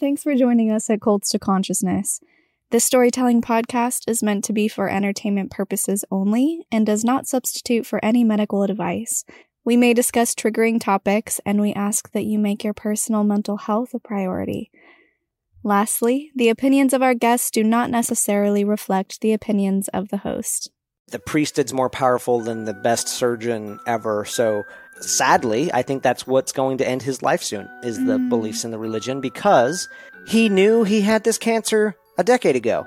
Thanks for joining us at Cults to Consciousness. This storytelling podcast is meant to be for entertainment purposes only and does not substitute for any medical advice. We may discuss triggering topics, and we ask that you make your personal mental health a priority. Lastly, the opinions of our guests do not necessarily reflect the opinions of the host. The priesthood's more powerful than the best surgeon ever, so sadly, I think that's what's going to end his life soon is the Mm. beliefs in the religion because he knew he had this cancer a decade ago.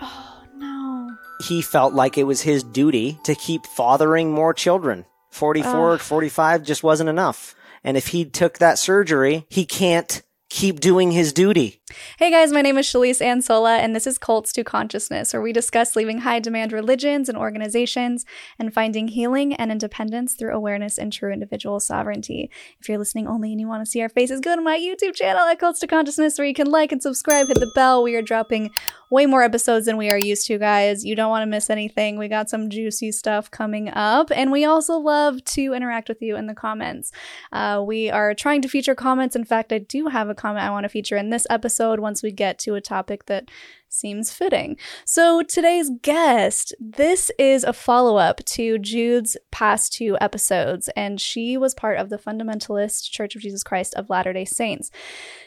Oh, no. He felt like it was his duty to keep fathering more children. 44, Ugh. 45 just wasn't enough. And if he took that surgery, he can't keep doing his duty. Hey guys, my name is Shalise Ansola, and this is Cults to Consciousness, where we discuss leaving high demand religions and organizations and finding healing and independence through awareness and true individual sovereignty. If you're listening only and you want to see our faces, go to my YouTube channel at Cults to Consciousness, where you can like and subscribe, hit the bell. We are dropping way more episodes than we are used to, guys. You don't want to miss anything. We got some juicy stuff coming up, and we also love to interact with you in the comments. Uh, we are trying to feature comments. In fact, I do have a comment I want to feature in this episode once we get to a topic that seems fitting. So, today's guest, this is a follow up to Jude's past two episodes, and she was part of the Fundamentalist Church of Jesus Christ of Latter day Saints.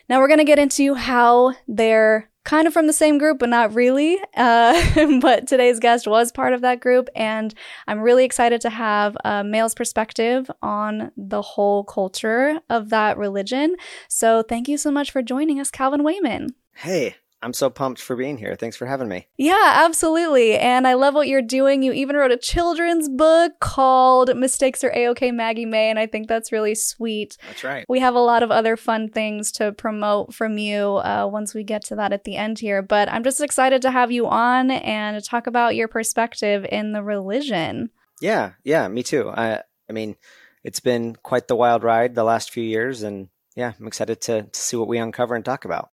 Now, we're going to get into how they're kind of from the same group, but not really. Uh, but today's guest was part of that group, and I'm really excited to have a male's perspective on the whole culture of that religion. So, thank you so much for joining us, Calvin Wayman. Hey, I'm so pumped for being here. Thanks for having me. Yeah, absolutely. And I love what you're doing. You even wrote a children's book called Mistakes Are A-OK Maggie May, and I think that's really sweet. That's right. We have a lot of other fun things to promote from you uh, once we get to that at the end here. But I'm just excited to have you on and talk about your perspective in the religion. Yeah, yeah, me too. I I mean, it's been quite the wild ride the last few years and yeah, I'm excited to, to see what we uncover and talk about.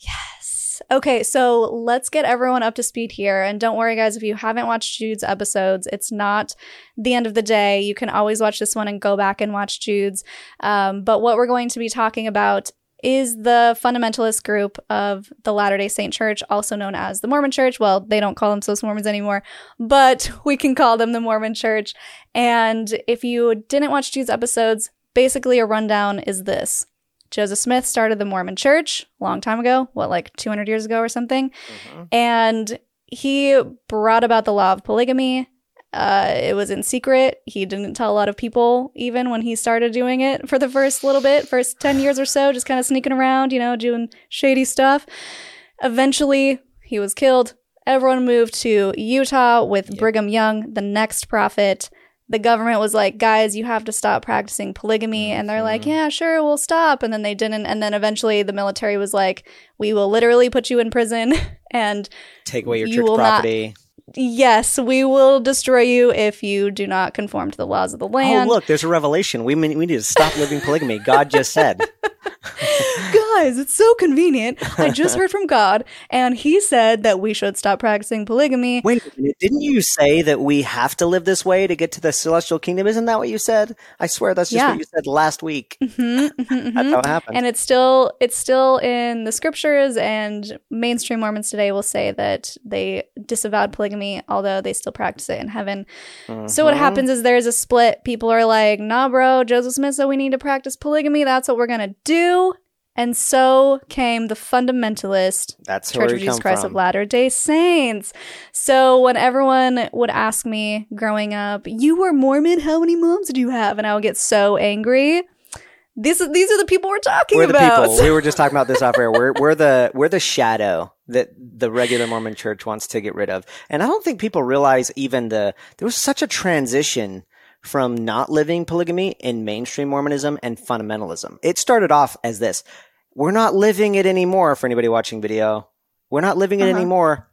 Yes. Okay, so let's get everyone up to speed here. And don't worry, guys, if you haven't watched Jude's episodes, it's not the end of the day. You can always watch this one and go back and watch Jude's. Um, but what we're going to be talking about is the fundamentalist group of the Latter day Saint Church, also known as the Mormon Church. Well, they don't call themselves Mormons anymore, but we can call them the Mormon Church. And if you didn't watch Jude's episodes, basically a rundown is this. Joseph Smith started the Mormon Church a long time ago, what, like 200 years ago or something? And he brought about the law of polygamy. Uh, it was in secret. He didn't tell a lot of people, even when he started doing it for the first little bit, first 10 years or so, just kind of sneaking around, you know, doing shady stuff. Eventually, he was killed. Everyone moved to Utah with Yep. Brigham Young, the next prophet. The government was like, guys, you have to stop practicing polygamy. And they're like, Mhm. yeah, sure, we'll stop. And then they didn't. And then eventually the military was like, we will literally put you in prison. and Take away your You church will not- property. Yes, we will destroy you if you do not conform to the laws of the land. Oh, look, there's a revelation. We mean, we need to stop living polygamy. God just said. Guys, it's so convenient. I just heard from God, and He said that we should stop practicing polygamy. Wait a minute. Didn't you say that we have to live this way to get to the celestial kingdom? Isn't that what you said? I swear that's just Yeah. what you said last week. Mhm, mhm, mhm. That's how it happened. and it's still it's still in the scriptures and mainstream mormons today will say that they disavowed polygamy although they still practice it in heaven so what Mhm. happens is there's a split people are like nah bro joseph smith said we need to practice polygamy that's what we're gonna do and so came the fundamentalist That's Church of Jesus Christ from. of Latter day Saints. So when everyone would ask me growing up, you were Mormon, how many moms did you have? And I would get so angry. These are, these are the people we're talking We're the about. people. We were just talking about this off air. We're we're the we're the shadow that the regular Mormon church wants to get rid of. And I don't think people realize even the there was such a transition from not living polygamy in mainstream Mormonism and fundamentalism. It started off as this. We're not living it anymore for anybody watching video. We're not living it Uh-huh. anymore.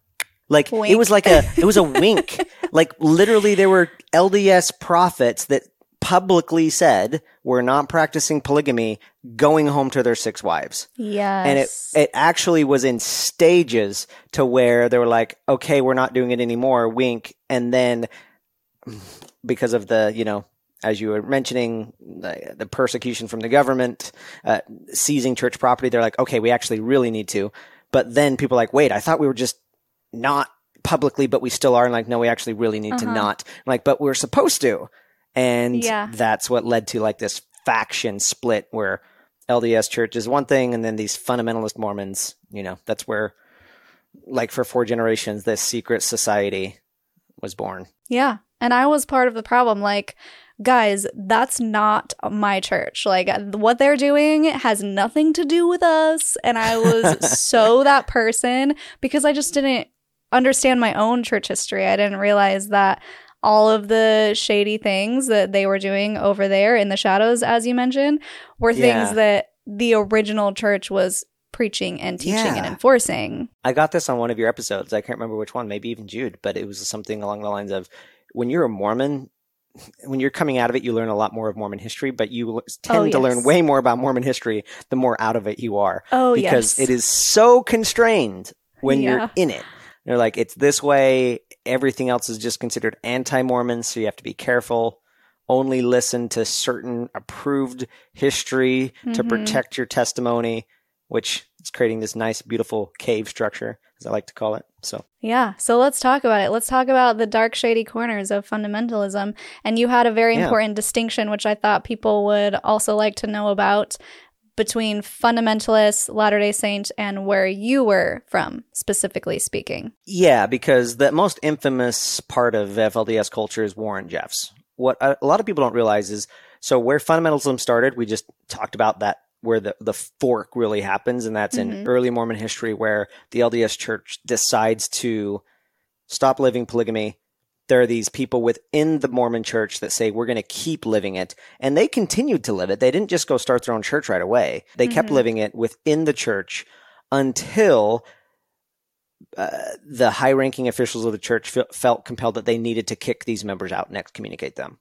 Like it was like a it was a wink. like literally there were LDS prophets that publicly said we're not practicing polygamy going home to their six wives. yes. And it it actually was in stages to where they were like, okay, we're not doing it anymore, wink, and then because of the, you know, as you were mentioning, the, the persecution from the government, uh, seizing church property, they're like, okay, we actually really need to. But then people are like, wait, I thought we were just not publicly, but we still are. And like, no, we actually really need to Uh-huh. not. I'm like, but we're supposed to. And Yeah. that's what led to like this faction split where LDS church is one thing, and then these fundamentalist Mormons, you know, that's where, like, for four generations, this secret society was born. Yeah. And I was part of the problem. Like, guys, that's not my church. Like, what they're doing has nothing to do with us. And I was so that person because I just didn't understand my own church history. I didn't realize that all of the shady things that they were doing over there in the shadows, as you mentioned, were things Yeah. that the original church was preaching and teaching and enforcing. I got this on one of your episodes. I can't remember which one, maybe even Jude, but it was something along the lines of when you're a Mormon, when you're coming out of it, you learn a lot more of Mormon history, but you l- oh, tend to learn way more about Mormon history the more out of it you are. Oh, because yes. it is so constrained when Yeah. you're in it. They're like, it's this way. Everything else is just considered anti Mormon, so you have to be careful. Only listen to certain approved history to Mhm. protect your testimony, which is creating this nice, beautiful cave structure, as I like to call it. So, Yeah. So let's talk about it. Let's talk about the dark, shady corners of fundamentalism. And you had a very Yeah. important distinction, which I thought people would also like to know about between fundamentalists, Latter day Saint, and where you were from, specifically speaking. yeah, because the most infamous part of FLDS culture is Warren Jeffs. What a lot of people don't realize is so where fundamentalism started, we just talked about that where the, the fork really happens, and that's in Mhm. early Mormon history where the LDS church decides to stop living polygamy. There are these people within the Mormon church that say we're going to keep living it, and they continued to live it. They didn't just go start their own church right away. They kept Mhm. living it within the church until uh, the high ranking officials of the church fe- felt compelled that they needed to kick these members out and excommunicate them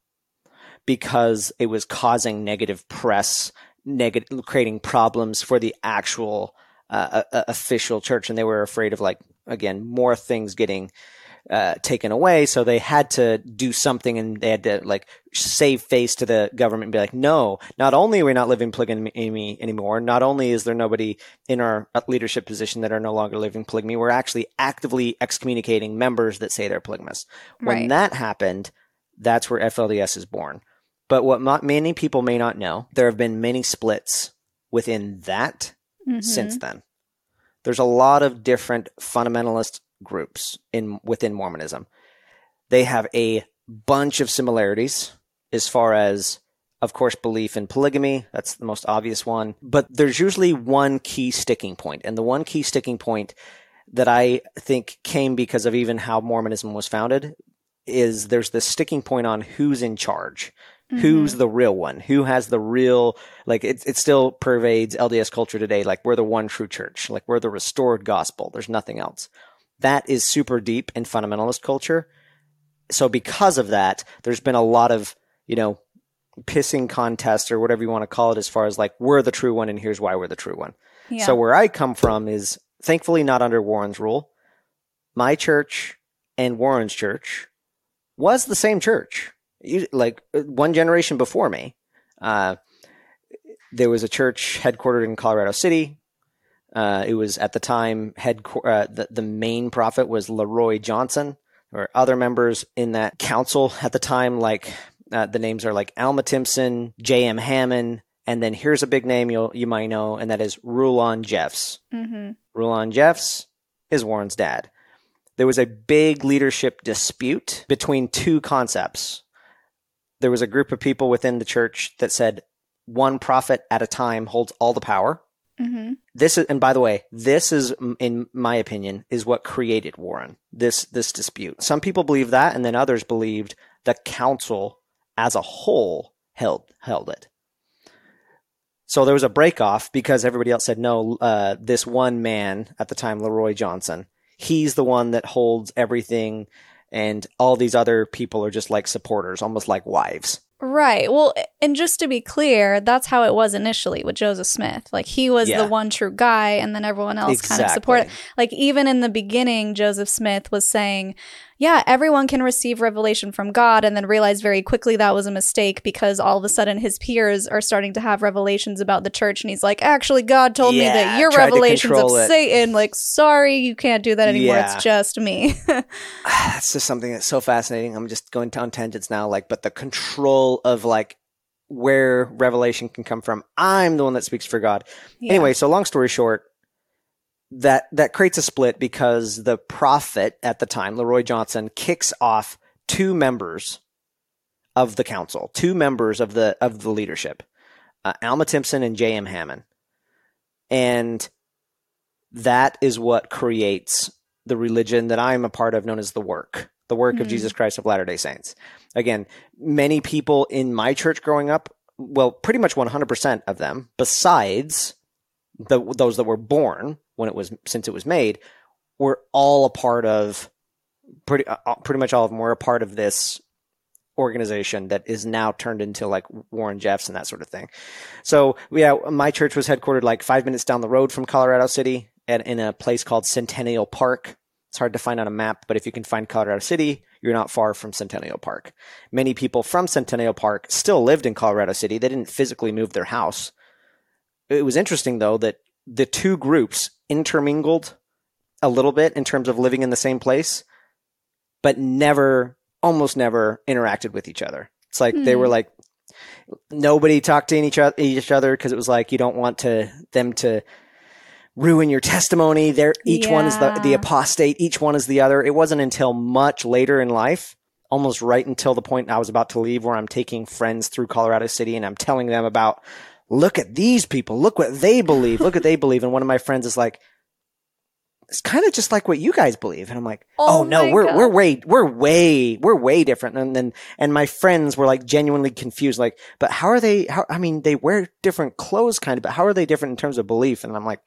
because it was causing negative press, negative, creating problems for the actual uh, uh, official church. And they were afraid of, like, again, more things getting uh, taken away. So they had to do something and they had to, like, save face to the government and be like, no, not only are we not living polygamy anymore, not only is there nobody in our leadership position that are no longer living polygamy, we're actually actively excommunicating members that say they're polygamous. When Right. that happened, that's where FLDS is born. But what many people may not know, there have been many splits within that Mhm. since then. There's a lot of different fundamentalist groups in within Mormonism. They have a bunch of similarities as far as of course belief in polygamy, that's the most obvious one, but there's usually one key sticking. And the one key sticking point that I think came because of even how Mormonism was founded is there's this sticking point on who's in charge. Mm-hmm. Who's the real one? Who has the real like it it still pervades LDS culture today like we're the one true church. Like we're the restored gospel. There's nothing else. That is super deep in fundamentalist culture. So because of that, there's been a lot of, you know, pissing contests or whatever you want to call it as far as like we're the true one and here's why we're the true one. Yeah. So where I come from is thankfully not under Warren's rule. My church and Warren's church was the same church. Like one generation before me, uh, there was a church headquartered in Colorado City. Uh, it was at the time headqu- uh, the, the main prophet was Leroy Johnson. There were other members in that council at the time, like uh, the names are like Alma Timpson, J.M. Hammond, and then here's a big name you'll you might know, and that is Rulon Jeffs. hmm Rulon Jeffs is Warren's dad. There was a big leadership dispute between two concepts. There was a group of people within the church that said one prophet at a time holds all the power. hmm This is, and by the way, this is, in my opinion, is what created Warren. This this dispute. Some people believe that, and then others believed the council as a whole held held it. So there was a break off because everybody else said no. Uh, this one man at the time, Leroy Johnson, he's the one that holds everything, and all these other people are just like supporters, almost like wives. Right. Well, and just to be clear, that's how it was initially with Joseph Smith. Like he was Yeah. the one true guy, and then everyone else kind of supported. Like even in the beginning, Joseph Smith was saying, yeah, everyone can receive revelation from God and then realize very quickly that was a mistake because all of a sudden his peers are starting to have revelations about the church and he's like, actually, God told me that your revelations of it. Satan, like, sorry, you can't do that anymore. Yeah. It's just me. that's just something that's so fascinating. I'm just going on tangents now, like, but the control of like where revelation can come from. I'm the one that speaks for God. Yeah. Anyway, so long story short, that that creates a split because the prophet at the time, Leroy Johnson, kicks off two members of the council, two members of the of the leadership, uh, Alma Timpson and J.M. Hammond, and that is what creates the religion that I'm a part of, known as the Work, the Work of Hmm. Jesus Christ of Latter Day Saints. Again, many people in my church growing up, well, pretty much 100% of them, besides the those that were born when it was since it was made, were all a part of pretty uh, uh, pretty much all of them were a part of this organization that is now turned into like Warren Jeffs and that sort of thing. So yeah, my church was headquartered like five minutes down the road from Colorado City at in a place called Centennial Park. It's hard to find on a map, but if you can find Colorado City, you're not far from Centennial Park. Many people from Centennial Park still lived in Colorado City. They didn't physically move their house. It was interesting though that the two groups intermingled a little bit in terms of living in the same place, but never, almost never interacted with each other. It's like they Hmm. were like, nobody talked to each other each other because it was like you don't want to them to ruin your testimony. There, each one is the the apostate. Each one is the other. It wasn't until much later in life, almost right until the point I was about to leave, where I'm taking friends through Colorado City and I'm telling them about, look at these people, look what they believe, look what they believe. And one of my friends is like, it's kind of just like what you guys believe. And I'm like, Oh oh, no, we're, God. we're way, we're way, we're way different. And then, and my friends were like genuinely confused, like, but how are they, how, I mean, they wear different clothes kind of, but how are they different in terms of belief? And I'm like,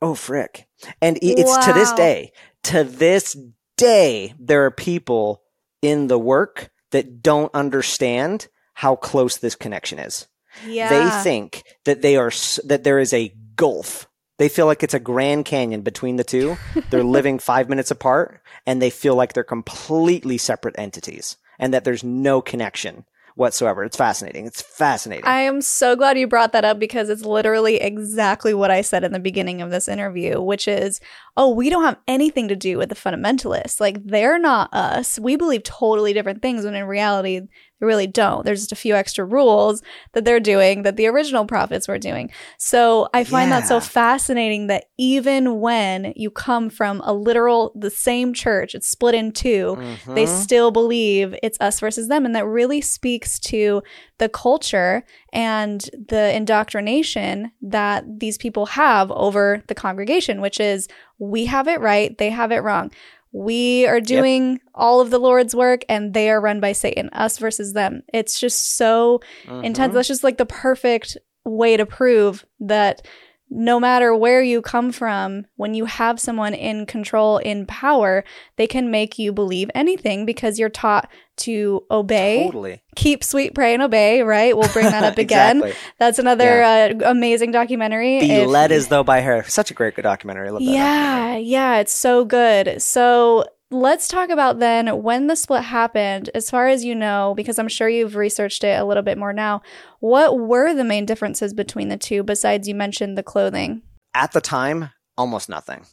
oh, frick. And it's to this day, to this day, there are people in the work that don't understand how close this connection is yeah. they think that they are that there is a gulf. They feel like it's a Grand Canyon between the two. They're living five minutes apart, and they feel like they're completely separate entities, and that there's no connection whatsoever. It's fascinating. It's fascinating. I am so glad you brought that up because it's literally exactly what I said in the beginning of this interview, which is, oh, we don't have anything to do with the fundamentalists. Like, they're not us. We believe totally different things when in reality, they really don't. There's just a few extra rules that they're doing that the original prophets were doing. So I find that so fascinating that even when you come from a literal, the same church, it's split in 2 they Mhm. still believe it's us versus them. And that really speaks to the culture and the indoctrination that these people have over the congregation, which is we have it right, they have it wrong. We are doing all of the Lord's work and they are run by Satan, us versus them. It's just so intense. Mhm. That's just like the perfect way to prove that no matter where you come from, when you have someone in control, in power, they can make you believe anything because you're taught to obey, Totally. keep sweet, pray, and obey, right? We'll bring that up again. Exactly. That's another uh, amazing documentary. Be If- led as though by her. Such a great documentary. I love that. documentary. yeah, yeah, it's so good. So let's talk about then when the split happened, as far as you know, because I'm sure you've researched it a little bit more now. What were the main differences between the two besides you mentioned the clothing? At the time, almost nothing.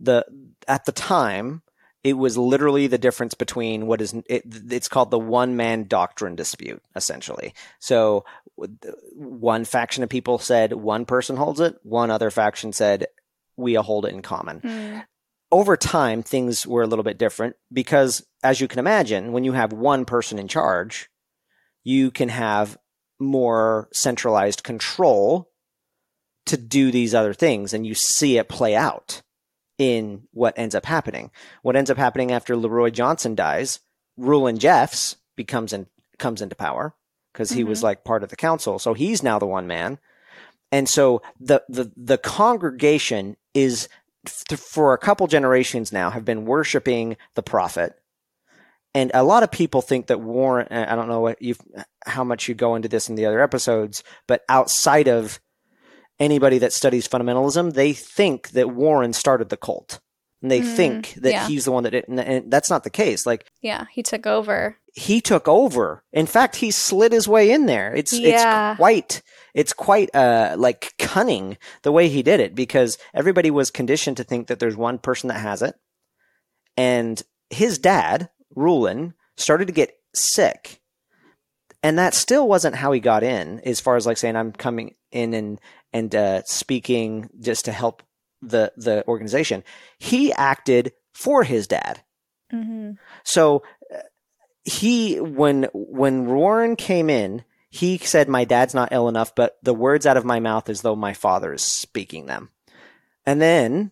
The at the time, it was literally the difference between what is it, it's called the one man doctrine dispute essentially. So one faction of people said one person holds it, one other faction said we hold it in common. Hmm. Over time, things were a little bit different because, as you can imagine, when you have one person in charge, you can have more centralized control to do these other things, and you see it play out in what ends up happening. What ends up happening after Leroy Johnson dies, Rulon Jeffs becomes in, comes into power because he was Mhm. like part of the council, so he's now the one man, and so the the the congregation is for a couple generations now have been worshiping the prophet. And a lot of people think that Warren, I don't know what you how much you go into this in the other episodes, but outside of anybody that studies fundamentalism, they think that Warren started the cult. and they Mm, think that yeah. he's the one that did, and, and that's not the case. Like Yeah, he took over. he took over. In fact, he slid his way in there. It's Yeah. it's quite it's quite uh like cunning the way he did it because everybody was conditioned to think that there's one person that has it. And his dad, Rulon, started to get sick. And that still wasn't how he got in, as far as like saying I'm coming in and and uh, speaking just to help the the organization. He acted for his dad. hmm So uh, he when when Warren came in, he said, "My dad's not ill enough, but the words out of my mouth as though my father is speaking them." And then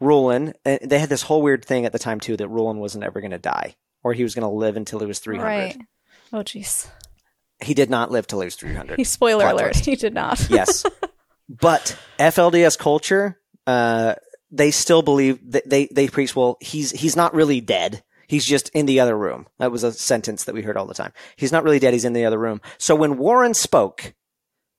Rulon, uh, they had this whole weird thing at the time too that Rulon wasn't ever going to die, or he was going to live until he was three hundred. Right. Oh, jeez. He did not live till he was three hundred. He spoiler Plot alert. twist. He did not. yes, but FLDS culture, uh, they still believe that they they preach. Well, he's he's not really dead. He's just in the other room. That was a sentence that we heard all the time. He's not really dead. He's in the other room. So when Warren spoke,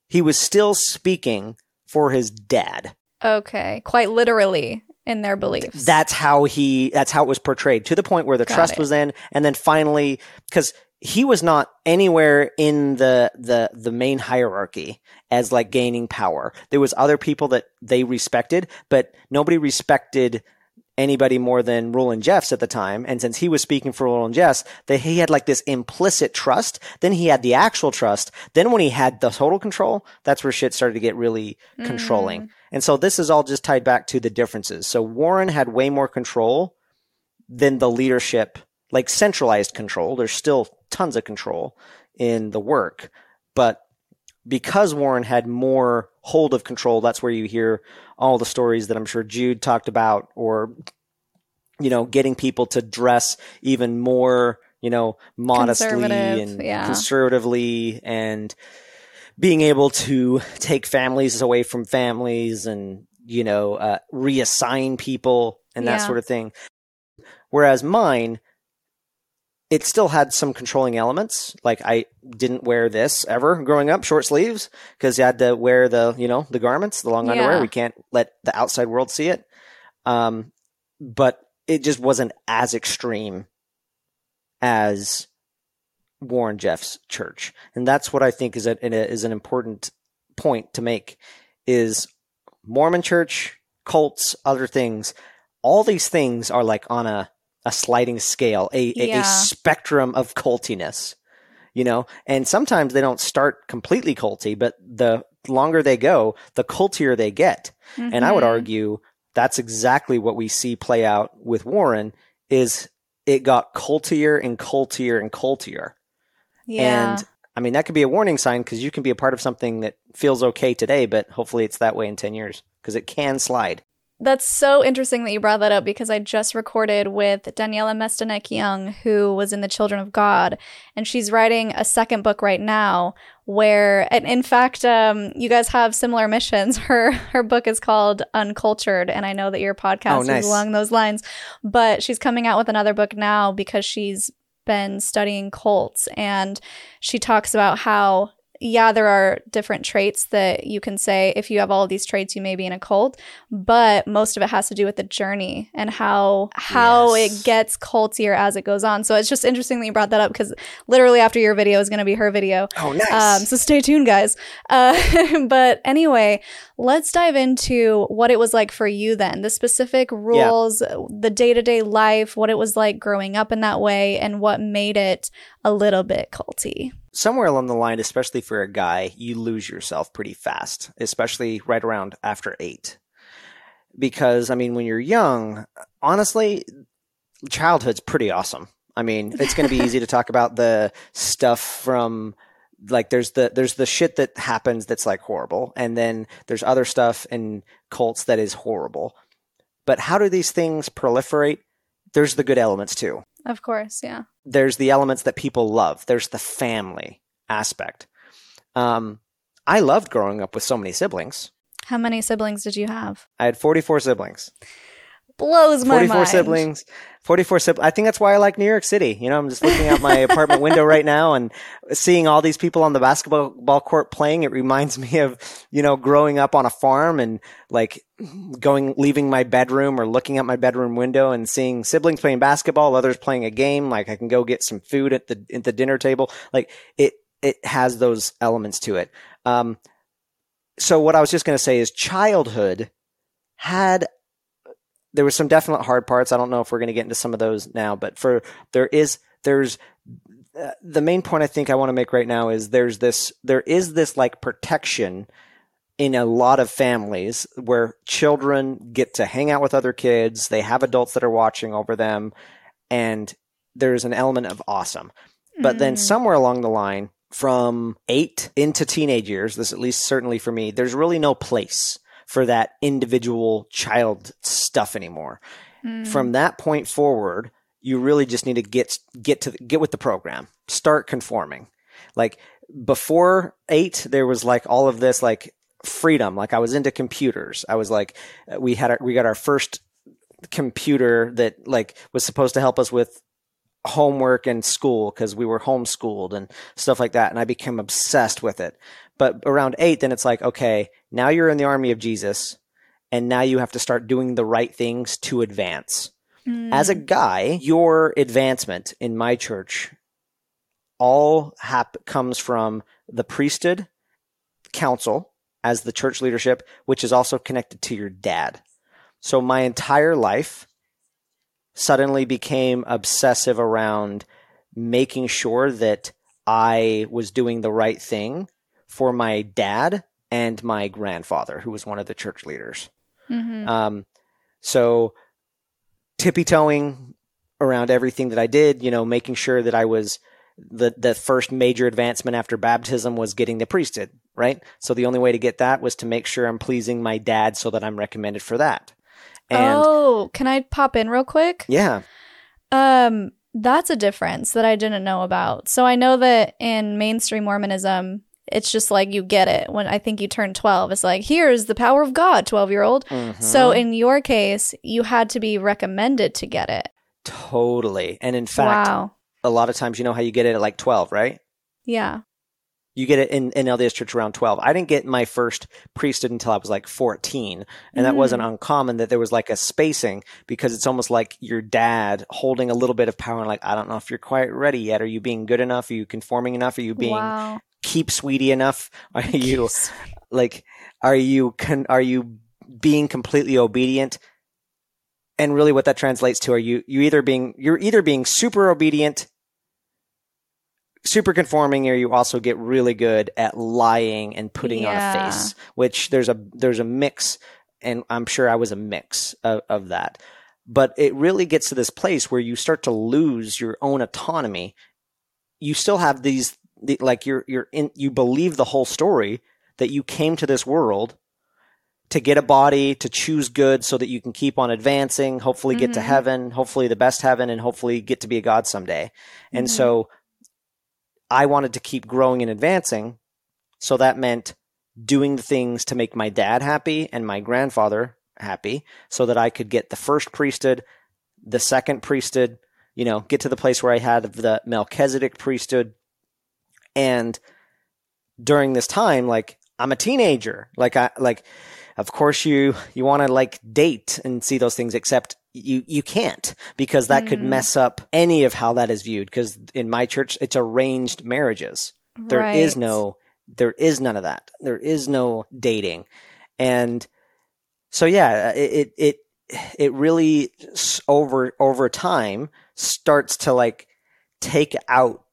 he was still speaking for his dad. Okay. Quite literally in their beliefs. That's how he. That's how it was portrayed to the point where the Got trust it. was in, and then finally, because he was not anywhere in the the the main hierarchy as like gaining power. There was other people that they respected, but nobody respected anybody more than Rulon Jeffs at the time. And since he was speaking for Rulon Jeffs, that he had like this implicit trust. Then he had the actual trust. Then when he had the total control, that's where shit started to get really mm. controlling. And so this is all just tied back to the differences. So Warren had way more control than the leadership, like centralized control. There's still tons of control in the work, but because Warren had more hold of control, that's where you hear all the stories that I'm sure Jude talked about, or you know, getting people to dress even more, you know, modestly and yeah. conservatively, and being able to take families away from families, and you know, uh, reassign people and that Yeah. sort of thing. Whereas mine, it still had some controlling elements. Like I didn't wear this ever growing up, short sleeves, because you had to wear the, you know, the garments, the long underwear. We can't let the outside world see it. Um, but it just wasn't as extreme as Warren Jeff's church, and that's what I think is a, is an important point to make. Is Mormon church, cults, other things, all these things are like on a a sliding scale, a, a, Yeah. a spectrum of cultiness, you know? And sometimes they don't start completely culty, but the longer they go, the cultier they get. And I would Mhm. argue that's exactly what we see play out with Warren is it got cultier and cultier and cultier. Yeah. And I mean, that could be a warning sign because you can be a part of something that feels okay today, but hopefully it's that way in 10 years because it can slide. That's so interesting that you brought that up because I just recorded with Daniella Mestyanek Young, who was in The Children of God, and she's writing a second book right now. Where, and in fact, um, you guys have similar missions. Her her book is called Uncultured, and I know that your podcast Oh, nice. is along those lines. But she's coming out with another book now because she's been studying cults, and she talks about how yeah, there are different traits that you can say if you have all of these traits, you may be in a cult, but most of it has to do with the journey and how how Yes. it gets cultier as it goes on. So it's just interesting that you brought that up because literally after your video is going to be her video. Oh, nice. Um, so stay tuned, guys. Uh, but anyway, let's dive into what it was like for you then the specific rules, the day to day life, what it was like growing up in that way, and what made it a little bit culty. Somewhere along the line, especially for a guy, you lose yourself pretty fast, especially right around after eight. Because, I mean, when you're young, honestly, childhood's pretty awesome. I mean, it's going to be easy to talk about the stuff from like there's the there's the shit that happens that's like horrible and then there's other stuff in cults that is horrible. But how do these things proliferate? There's the good elements too Of course, yeah. there's the elements that people love. There's the family aspect. Um, I loved growing up with so many siblings. How many siblings did you have? I had 44 siblings. Blows my 44 mind. siblings. 44 siblings i think that's why i like new york city. You know i'm just looking out my apartment window right now and seeing all these people on the basketball court playing it reminds me of you know growing up on a farm and like going leaving my bedroom or looking out my bedroom window and seeing siblings playing basketball others playing a game like i can go get some food at the at the dinner table. Like it it has those elements to it. Um so what i was just going to say is childhood had there was some definite hard parts. I don't know if we're going to get into some of those now, but for there is there's uh, the main point I think I want to make right now is there's this there is this like protection in a lot of families where children get to hang out with other kids, they have adults that are watching over them and there's an element of awesome. But mm. then somewhere along the line from 8 into teenage years, this at least certainly for me, there's really no place for that individual child stuff anymore. Mm. From that point forward, you really just need to get get to get with the program. Start conforming. Like before 8 there was like all of this like freedom. Like I was into computers. I was like we had our, we got our first computer that like was supposed to help us with homework and school because we were homeschooled and stuff like that and I became obsessed with it. But around 8 then it's like okay, now you're in the army of Jesus, and now you have to start doing the right things to advance. Mm. As a guy, your advancement in my church all hap- comes from the priesthood council as the church leadership, which is also connected to your dad. So my entire life suddenly became obsessive around making sure that I was doing the right thing for my dad and my grandfather, who was one of the church leaders. Mm-hmm. Um, so tippy toeing around everything that I did, you know, making sure that I was the the first major advancement after baptism was getting the priesthood, right? So the only way to get that was to make sure I'm pleasing my dad so that I'm recommended for that. And oh, can I pop in real quick? Yeah. Um that's a difference that I didn't know about. So I know that in mainstream Mormonism, it's just like you get it when I think you turn 12. It's like, here's the power of God, 12 year old. Mm-hmm. So in your case, you had to be recommended to get it. Totally. And in fact, wow. a lot of times, you know how you get it at like 12, right? Yeah. You get it in, in LDS Church around 12. I didn't get my first priesthood until I was like 14. And that wasn't mm. uncommon that there was like a spacing because it's almost like your dad holding a little bit of power and like, I don't know if you're quite ready yet. Are you being good enough? Are you conforming enough? Are you being wow keep sweetie enough? Are you like are you con- are you being completely obedient? And really what that translates to are you you either being you're either being super obedient super conforming or you also get really good at lying and putting yeah. on a face which there's a there's a mix and i'm sure i was a mix of, of that but it really gets to this place where you start to lose your own autonomy you still have these the, like you're you're in you believe the whole story that you came to this world to get a body to choose good so that you can keep on advancing hopefully get mm-hmm. to heaven hopefully the best heaven and hopefully get to be a god someday mm-hmm. and so i wanted to keep growing and advancing so that meant doing the things to make my dad happy and my grandfather happy so that i could get the first priesthood the second priesthood you know get to the place where i had the melchizedek priesthood and during this time, like I'm a teenager. Like I like of course you you want to like date and see those things except you you can't because that mm. could mess up any of how that is viewed because in my church it's arranged marriages. There right. is no there is none of that. There is no dating. And so yeah, it it it really over over time starts to like take out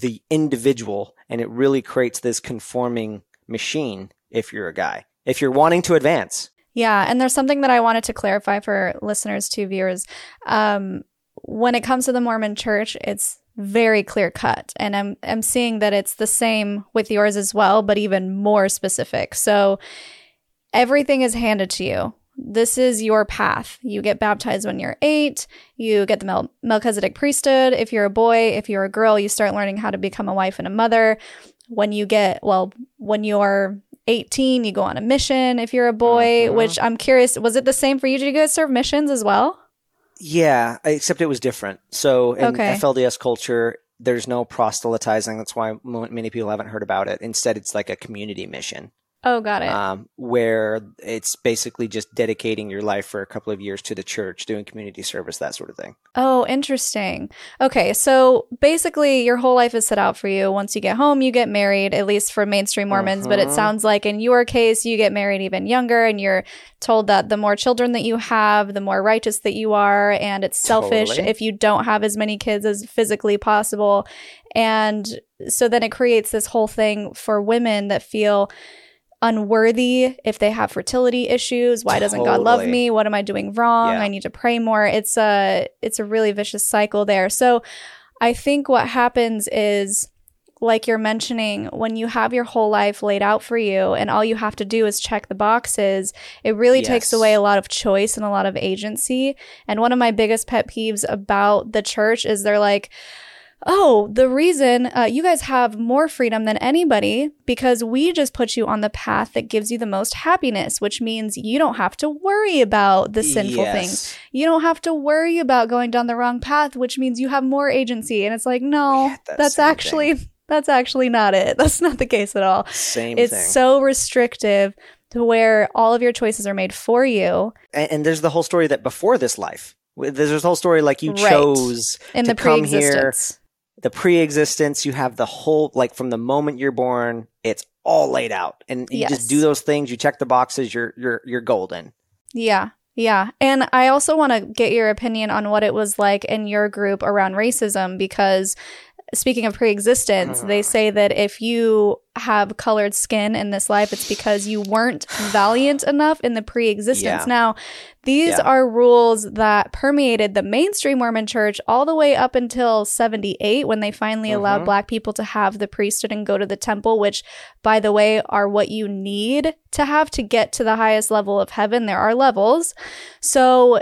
the individual and it really creates this conforming machine if you're a guy. If you're wanting to advance. Yeah, and there's something that I wanted to clarify for listeners to viewers. Um, when it comes to the Mormon church, it's very clear cut. And I'm I'm seeing that it's the same with yours as well, but even more specific. So everything is handed to you this is your path. You get baptized when you're eight. You get the Mel- Melchizedek priesthood. If you're a boy, if you're a girl, you start learning how to become a wife and a mother. When you get, well, when you're 18, you go on a mission if you're a boy, Mhm. which I'm curious, was it the same for you? Did you guys serve missions as well? Yeah, except it was different. So in Okay. FLDS culture, there's no proselytizing. That's why many people haven't heard about it. Instead, it's like a community mission. Oh, got it. um, where it's basically just dedicating your life for a couple of years to the church, doing community service, that sort of thing. Oh, interesting. Okay, so basically, your whole life is set out for you. Once you get home, you get married, at least for mainstream Mormons. But it Mhm. sounds like in your case, you get married even younger, and you're told that the more children that you have, the more righteous that you are. And it's selfish Totally. if you don't have as many kids as physically possible. And so then it creates this whole thing for women that feel unworthy if they have fertility issues. Why doesn't god love me? What am i doing wrong? Yeah. i need to pray more. It's a it's a really vicious cycle there. So i think what happens is like you're mentioning when you have your whole life laid out for you and all you have to do is check the boxes it really takes away a lot of choice and a lot of agency. And one of my biggest pet peeves about the church is they're like oh, the reason uh, you guys have more freedom than anybody because we just put you on the path that gives you the most happiness, which means you don't have to worry about the sinful Yes. things. You don't have to worry about going down the wrong path, which means you have more agency. And it's like, no, that that's same actually that's actually not it. That's not the case at all. Same it's thing. so restrictive to where all of your choices are made for you and, and there's the whole story that before this life, there's this whole story like you Right. chose in to the come here, pre-existence. The pre-existence. You have the whole like from the moment you're born, it's all laid out, and you Yes. just do those things. You check the boxes. You're you're you're golden. Yeah. Yeah. And I also want to get your opinion on what it was like in your group around racism because speaking of pre-existence, Uh-huh. they say that if you have colored skin in this life, it's because you weren't valiant enough in the pre-existence. Yeah. Now, these Yeah. are rules that permeated the mainstream Mormon church all the way up until 78 when they finally allowed Mhm. black people to have the priesthood and go to the temple, which by the way are what you need to have to get to the highest level of heaven. There are levels. So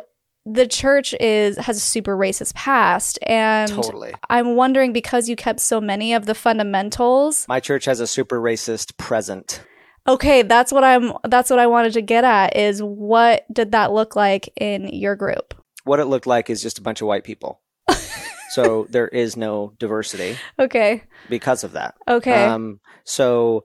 the church is has a super racist past and totally. I'm wondering because you kept so many of the fundamentals. My church has a super racist present. Okay, that's what I'm that's what I wanted to get at is what did that look like in your group? What it looked like is just a bunch of white people. so there is no diversity Okay. because of that. Okay. Um, so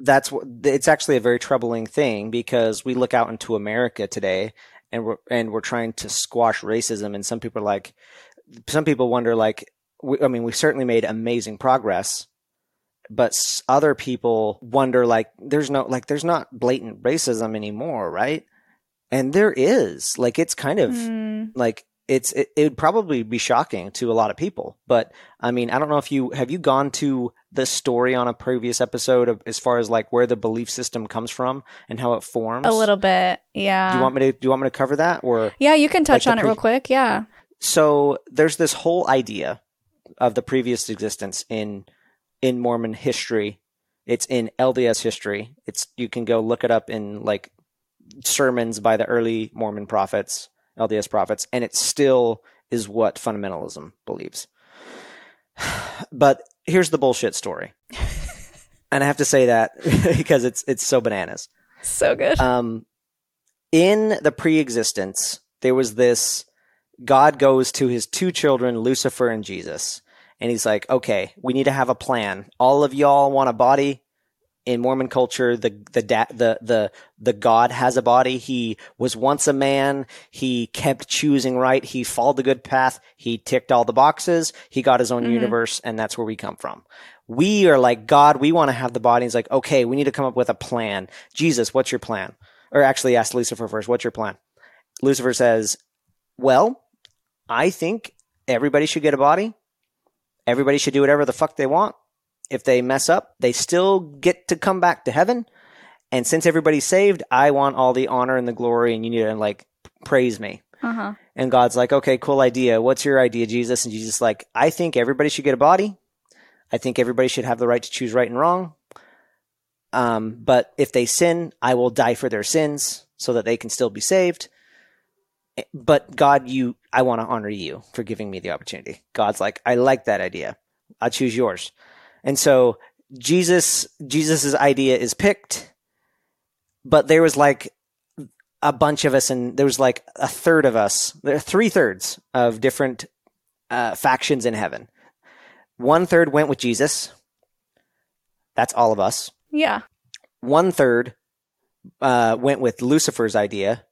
that's what it's actually a very troubling thing because we look out into America today and we're and we're trying to squash racism. And some people are like some people wonder like we, I mean we certainly made amazing progress but other people wonder like there's no like there's not blatant racism anymore right? And there is. Like it's kind of Hmm. like it's it, it would probably be shocking to a lot of people but i mean i don't know if you have you gone to the story on a previous episode of as far as like where the belief system comes from and how it forms a little bit. Yeah. do you want me to do you want me to cover that or yeah, you can touch the on it real quick. Yeah. so there's this whole idea of the previous existence in in mormon history it's in lds history it's you can go look it up in like sermons by the early mormon prophets lds prophets and it still is what fundamentalism believes but here's the bullshit story and i have to say that because it's it's so bananas So good. um, in the pre-existence, there was this God goes to his two children, Lucifer and Jesus, and he's like, "Okay, we need to have a plan. All of y'all want a body." In Mormon culture, the the da- the the the God has a body. He was once a man. He kept choosing right. He followed the good path. He ticked all the boxes. He got his own Mhm. universe, and that's where we come from. We are like God. We want to have the body. He's like, okay, we need to come up with a plan. Jesus, what's your plan? Or actually, ask Lucifer first. What's your plan? Lucifer says, well, I think everybody should get a body. Everybody should do whatever the fuck they want. If they mess up, they still get to come back to heaven. And since everybody's saved, I want all the honor and the glory, and you need to like praise me. Uh huh. And God's like, okay, cool idea. What's your idea, Jesus? And Jesus like, I think everybody should get a body. I think everybody should have the right to choose right and wrong. Um, but if they sin, I will die for their sins so that they can still be saved. Eh, But God, you, I want to honor you for giving me the opportunity. God's like, I like that idea. I choose yours. And so Jesus, Jesus's idea is picked but there was like a bunch of us, and there was like a third of us, there are three thirds of different uh, factions in heaven. One third went with Jesus. That's all of us. Yeah. One third uh, went with Lucifer's idea,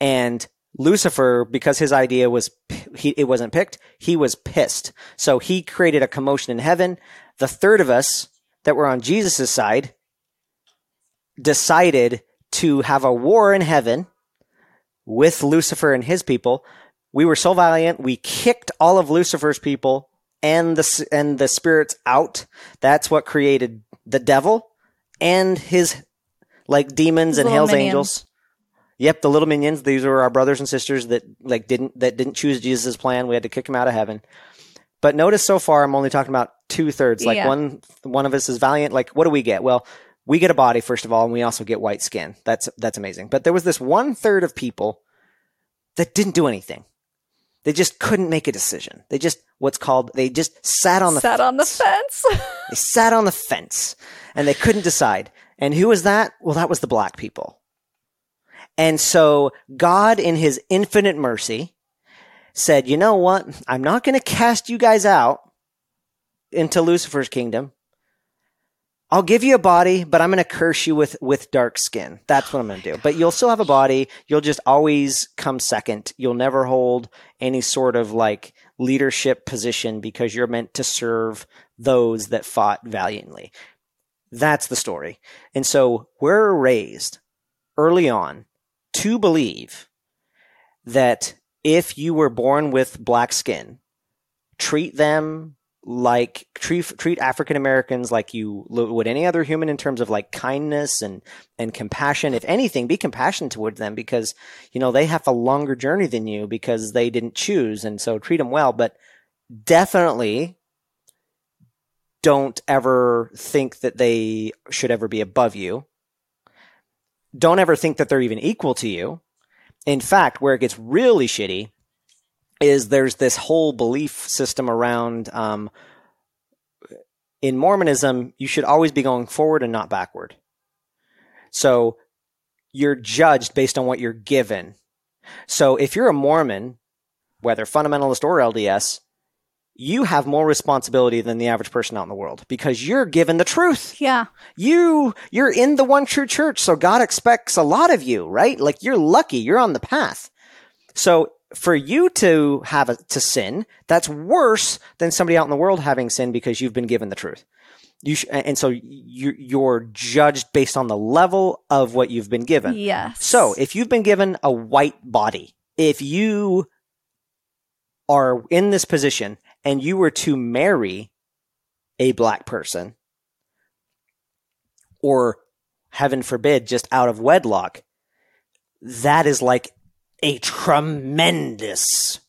and Lucifer, because his idea was he it wasn't picked, he was pissed. So he created a commotion in heaven. The third of us that were on Jesus' side decided to have a war in heaven with Lucifer and his people. We were so valiant, we kicked all of Lucifer's people and the and the spirits out. That's what created the devil and his like demons and hell's minions. angels. Yep, the little minions. These were our brothers and sisters that like didn't that didn't choose Jesus' plan. We had to kick them out of heaven. But notice so far, I'm only talking about two thirds. Like Yeah. one one of us is valiant. Like what do we get? Well, we get a body first of all, and we also get white skin. That's that's amazing. But there was this one third of people that didn't do anything. They just couldn't make a decision. They just what's called they just sat on the Sat on the fence. fence. They sat on the fence and they couldn't decide. And who was that? Well, that was the black people. And so God, in his infinite mercy, said, you know what? I'm not going to cast you guys out into Lucifer's kingdom. I'll give you a body, but I'm going to curse you with, with dark skin. That's what I'm going to do. But you'll still have a body. You'll just always come second. You'll never hold any sort of like leadership position because you're meant to serve those that fought valiantly. That's the story. And so we're raised early on to believe that if you were born with black skin, treat them like treat treat African Americans like you would any other human in terms of like kindness and and compassion. If anything, be compassionate toward them because you know they have a longer journey than you because they didn't choose, and so treat them well. But definitely don't ever think that they should ever be above you. Don't ever think that they're even equal to you. In fact, where it gets really shitty is there's this whole belief system around um, in Mormonism, you should always be going forward and not backward. So you're judged based on what you're given. So if you're a Mormon, whether fundamentalist or LDS, you have more responsibility than the average person out in the world because you're given the truth. Yeah. you you're in the one true church so god expects a lot of you right? Like you're lucky. You're on the path. So for you to have a, to sin that's worse than somebody out in the world having sin because you've been given the truth. You sh- and so you you're judged based on the level of what you've been given. Yes. so if you've been given a white body if you are in this position and you were to marry a black person or heaven forbid just out of wedlock that is like a tremendous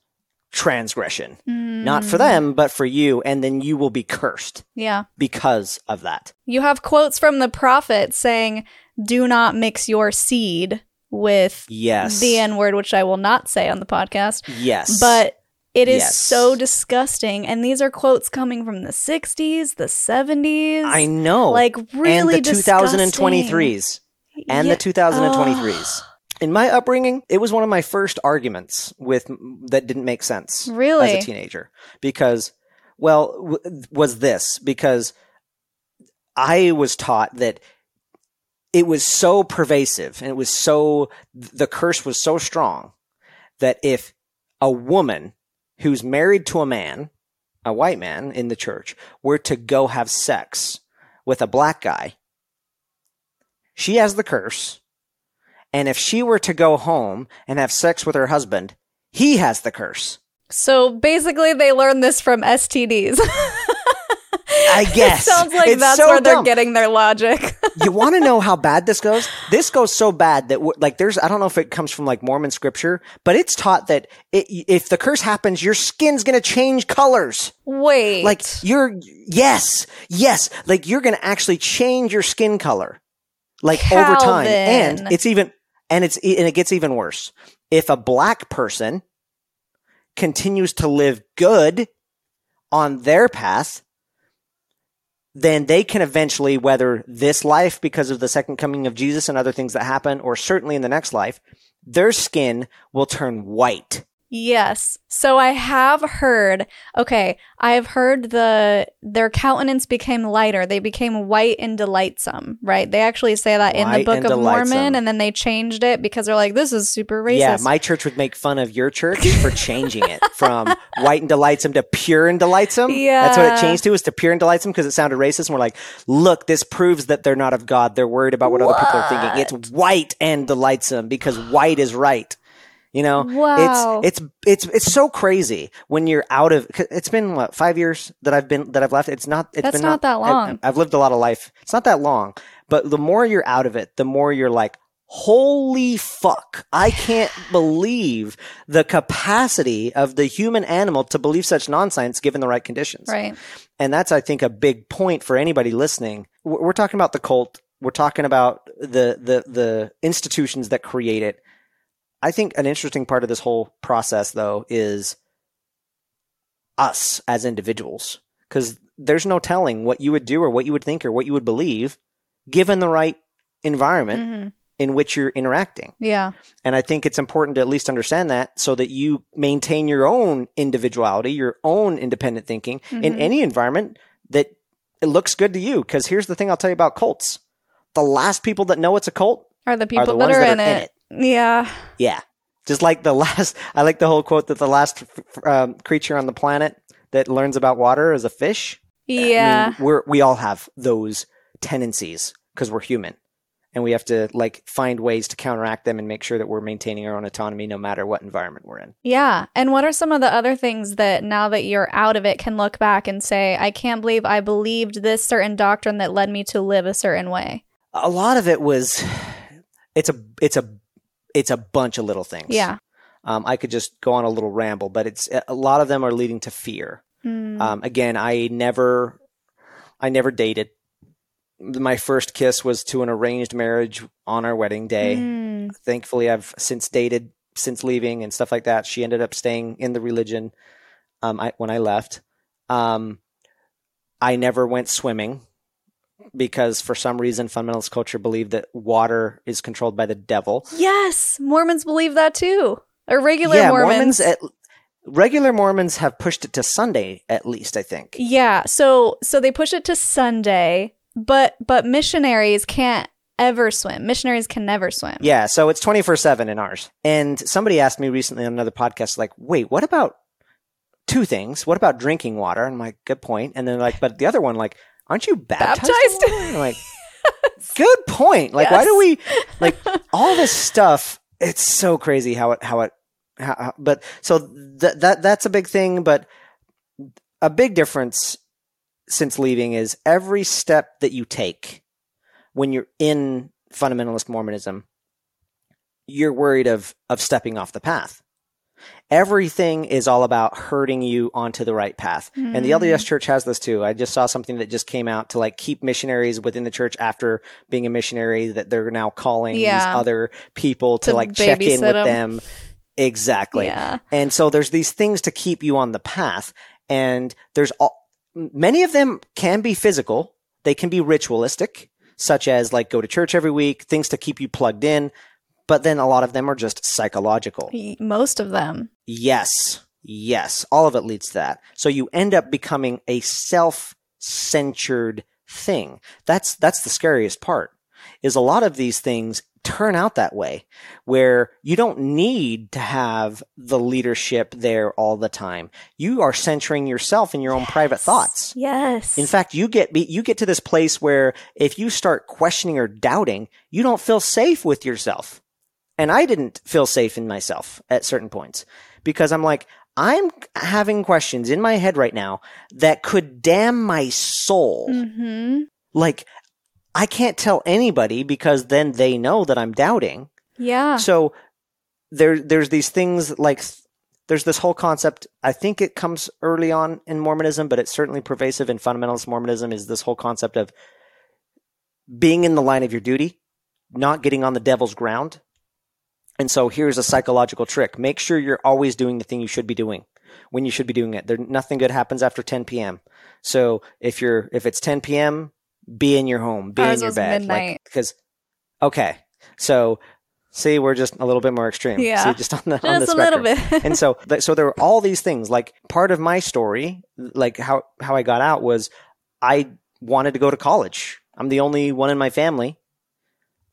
transgression. Not for them hmm. but for you and then you will be cursed Yeah. because of that. You have quotes from the prophet saying, do not mix your seed with yes. the N word, which I will not say on the podcast. yes. But it is Yes. so disgusting. And these are quotes coming from the 60s, the 70s. i know Like, really and the disgusting. 2023s and Yeah. the 2023s. In my upbringing, it was one of my first arguments with that didn't make sense Really? as a teenager because, well, w- was this because I was taught that it was so pervasive and it was so the curse was so strong that if a woman who's married to a man, a white man in the church, were to go have sex with a black guy, she has the curse. And if she were to go home and have sex with her husband, he has the curse. So basically, they learned this from STDs. I guess. It Sounds like It's that's so where they're dumb. getting their logic. you want to know how bad this goes? This goes so bad that like there's I don't know if it comes from like Mormon scripture, but it's taught that it, if the curse happens, your skin's gonna change colors. Wait. Like you're yes, yes, like you're gonna actually change your skin color, like over time, and it's even and it's and it gets even worse. If a black person continues to live good on their path, then they can eventually weather this life because of the second coming of Jesus and other things that happen, or certainly in the next life, their skin will turn white. Yes. So I have heard, okay, I have heard the their countenance became lighter. They became white and delightsome, right? They actually say that in the White Book and of Mormon delightsome. and then they changed it because they're like this is super racist. Yeah, my church would make fun of your church for changing it from white and delightsome to pure and delightsome. Yeah. That's what Yeah. it changed to, is to pure and delightsome because it sounded racist. And we're like, look, this proves that they're not of God. They're worried about what, other people are thinking. It's white and delightsome because white is right. You know, Wow. it's, it's, it's, it's so crazy when you're out of. It's been what, five years that I've been, that I've left. It's not, it's That's been not that long. I've lived a lot of life. It's not that long, but the more you're out of it, the more you're like, holy fuck. I can't believe the capacity of the human animal to believe such nonsense given the right conditions. right. And that's, I think, a big point for anybody listening. We're we're talking about the cult. We're talking about the, the, the institutions that create it. I think an interesting part of this whole process, though, is us as individuals. Because there's no telling what you would do or what you would think or what you would believe given the right environment hmm in which you're interacting. Yeah. And I think it's important to at least understand that so that you maintain your own individuality, your own independent thinking in Mhm. any environment that it looks good to you. Because here's the thing I'll tell you about cults. The last people that know it's a cult Are the people are the that are, that in, are in it. it. Yeah. Yeah. Just like the last, I like the whole quote that the last um, creature on the planet that learns about water is a fish. I mean, Yeah. we're, we all have those tendencies because we're human. And we have to like find ways to counteract them and make sure that we're maintaining our own autonomy no matter what environment we're in. Yeah. And what are some of the other things that now that you're out of it can look back and say, I can't believe I believed this certain doctrine that led me to live a certain way? A lot of it was, it's a, it's a, it's a bunch of little things. Yeah. Um, I could just go on a little ramble, but it's a lot of them are leading to fear. Mm. Um, again, I never, I never dated. My first kiss was to an arranged marriage on our wedding day. Mm. Thankfully, I've since dated since leaving and stuff like that. She ended up staying in the religion um, I, when I left. Um, I never went swimming because for some reason fundamentalist culture believed that water is controlled by the devil. Yes. Mormons believe that too. Or regular yeah, Mormons. at, regular Mormons have pushed it to Sunday at least. I think. yeah. So so they push it to Sunday, but but missionaries can't ever swim. Missionaries can never swim. Yeah, so it's 24 7 in ours. And somebody asked me recently on another podcast, like, wait, what about two things? What about drinking water? And I'm like, good point. And then, like, but the other one, like, aren't you baptized? Baptized? water? And I'm like, good point. Like, why do we, like, all this stuff? It's so crazy how it, how it, how, how- but so that, that, that's a big thing. But a big difference since leaving is every step that you take when you're in fundamentalist Mormonism, you're worried of of stepping off the path. Everything is all about hurting you onto the right path. And the Mm. LDS church has this too. I just saw something that just came out to like keep missionaries within the church after being a missionary that they're now calling these other people to, To like check in with with 'em. them. Exactly. Yeah. And so there's these things to keep you on the path. And there's all, many of them can be physical. They can be ritualistic, such as like go to church every week, things to keep you plugged in. But then a lot of them are just psychological. Most of them. Yes. Yes. All of it leads to that. So you end up becoming a self-censured thing. That's, that's the scariest part is a lot of these things turn out that way where you don't need to have the leadership there all the time. You are censoring yourself in your own private thoughts. Yes. In fact, you get you get to this place where if you start questioning or doubting, you don't feel safe with yourself. And I didn't feel safe in myself at certain points because I'm like I'm having questions in my head right now that could damn my soul. hmm Like I can't tell anybody because then they know that I'm doubting. Yeah. So there, there's these things like there's this whole concept. I think it comes early on in Mormonism, but it's certainly pervasive in fundamentalist Mormonism. Is this whole concept of being in the line of your duty, not getting on the devil's ground. And so here's a psychological trick: make sure you're always doing the thing you should be doing. when you should be doing it. There, nothing good happens after 10 p.m. So if you're if it's 10 p.m., be in your home, be Ours in your bed, midnight. because okay. So see, we're just a little bit more extreme. Yeah. See, just on the on the Just a little bit. and so so there were all these things like part of my story like how how i got out was i wanted to go to college i'm the only one in my family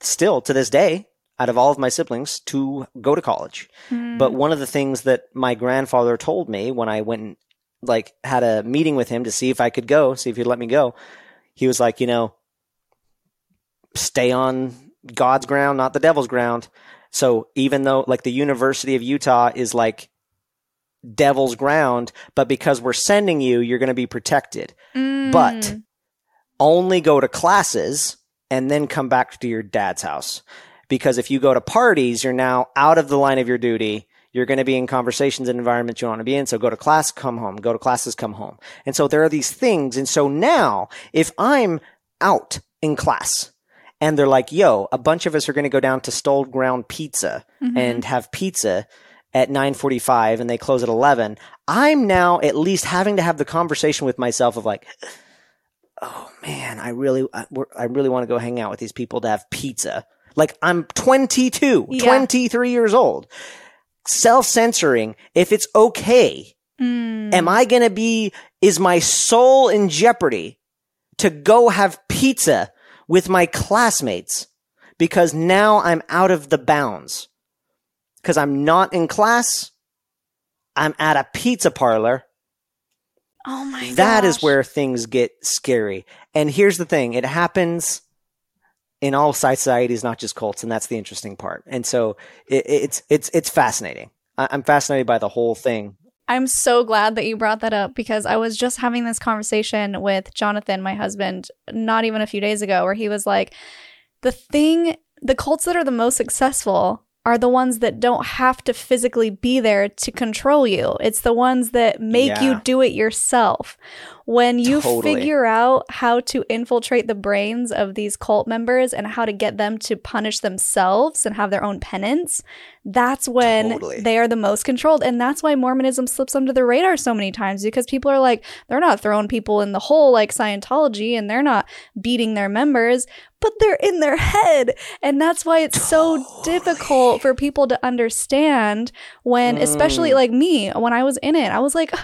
still to this day out of all of my siblings to go to college Hmm. but one of the things that my grandfather told me when i went and like had a meeting with him to see if i could go see if he'd let me go he was like you know stay on god's ground not the devil's ground so even though like the University of Utah is like devil's ground, but because we're sending you, you're going to be protected. Mm. But only go to classes and then come back to your dad's house. Because if you go to parties, you're now out of the line of your duty. You're going to be in conversations and environments you don't want to be in. So go to class, come home. Go to classes, come home. And so there are these things. And so now if I'm out in class and they're like, yo, a bunch of us are going to go down to Stoneground Pizza Mhm. and have pizza at 9:45 and they close at 11 i'm now at least having to have the conversation with myself of like oh man i really I, I really want to go hang out with these people to have pizza like i'm 22 Yeah. 23 years old self-censoring if it's okay Mm. am i going to be is my soul in jeopardy to go have pizza with my classmates because now i'm out of the bounds because i'm not in class i'm at a pizza parlor oh my that is gosh. where things get scary and here's the thing it happens in all societies not just cults and that's the interesting part and so it, it's it's it's fascinating i'm fascinated by the whole thing I'm so glad that you brought that up because I was just having this conversation with Jonathan, my husband, not even a few days ago, where he was like, the thing, the cults that are the most successful are the ones that don't have to physically be there to control you. It's the ones that make Yeah. you do it yourself. When you Totally. figure out how to infiltrate the brains of these cult members and how to get them to punish themselves and have their own penance, that's when Totally. they are the most controlled. And that's why Mormonism slips under the radar so many times because people are like, they're not throwing people in the hole like Scientology and they're not beating their members, but they're in their head. And that's why it's so difficult for people to understand when, especially Mm. like me, when I was in it, I was like,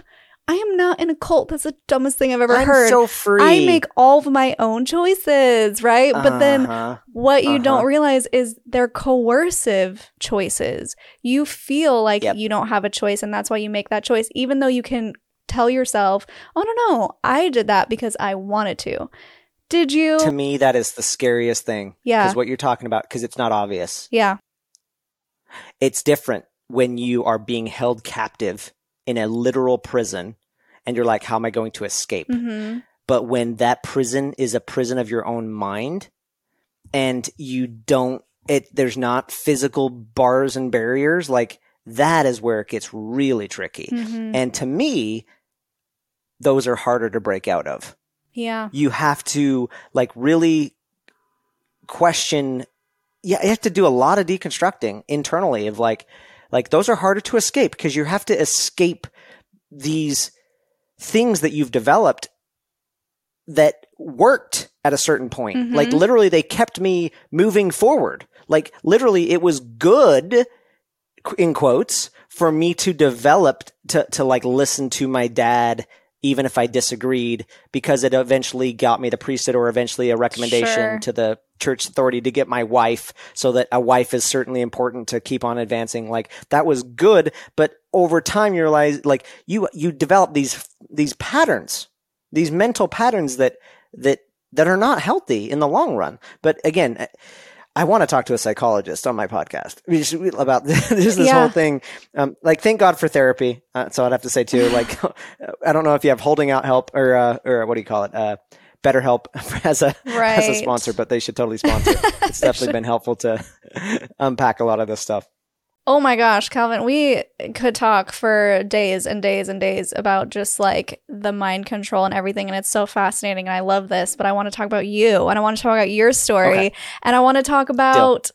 I am not in a cult. That's the dumbest thing I've ever i'm heard. so free I make all of my own choices, right? But then Uh-huh. what you don't Uh-huh. realize is they're coercive choices. You feel like Yep. you don't have a choice, and that's why you make that choice, even though you can tell yourself, oh, no, no, I did that because I wanted to. Did you? to me that is the scariest thing Yeah. because what you're talking about because it's not obvious yeah. it's different when you are being held captive in a literal prison and you're like how am i going to escape? Hmm but when that prison is a prison of your own mind and you don't it there's not physical bars and barriers like that is where it gets really tricky. Hmm and to me those are harder to break out of. Yeah. you have to like really question yeah you have to do a lot of deconstructing internally of like like those are harder to escape because you have to escape these things that you've developed that worked at a certain point Mhm. like literally they kept me moving forward like literally it was good in quotes for me to develop to to like listen to my dad even if I disagreed because it eventually got me the priesthood or eventually a recommendation Sure. to the church authority to get my wife so that a wife is certainly important to keep on advancing like that was good but over time you realize like you you develop these these patterns these mental patterns that that that are not healthy in the long run but again I want to talk to a psychologist on my podcast about this, this Yeah. whole thing. Um, like, thank God for therapy. Uh, so I'd have to say too. Like, I don't know if you have holding out help or uh, or what do you call it? Uh, Better Help as a as a sponsor, but they should totally sponsor. It's definitely been helpful to unpack a lot of this stuff. Oh my gosh, Calvin, we could talk for days and days and days about just like the mind control and everything. And it's so fascinating. And I love this, but I want to talk about you and I want to talk about your story. Okay. And I want to talk about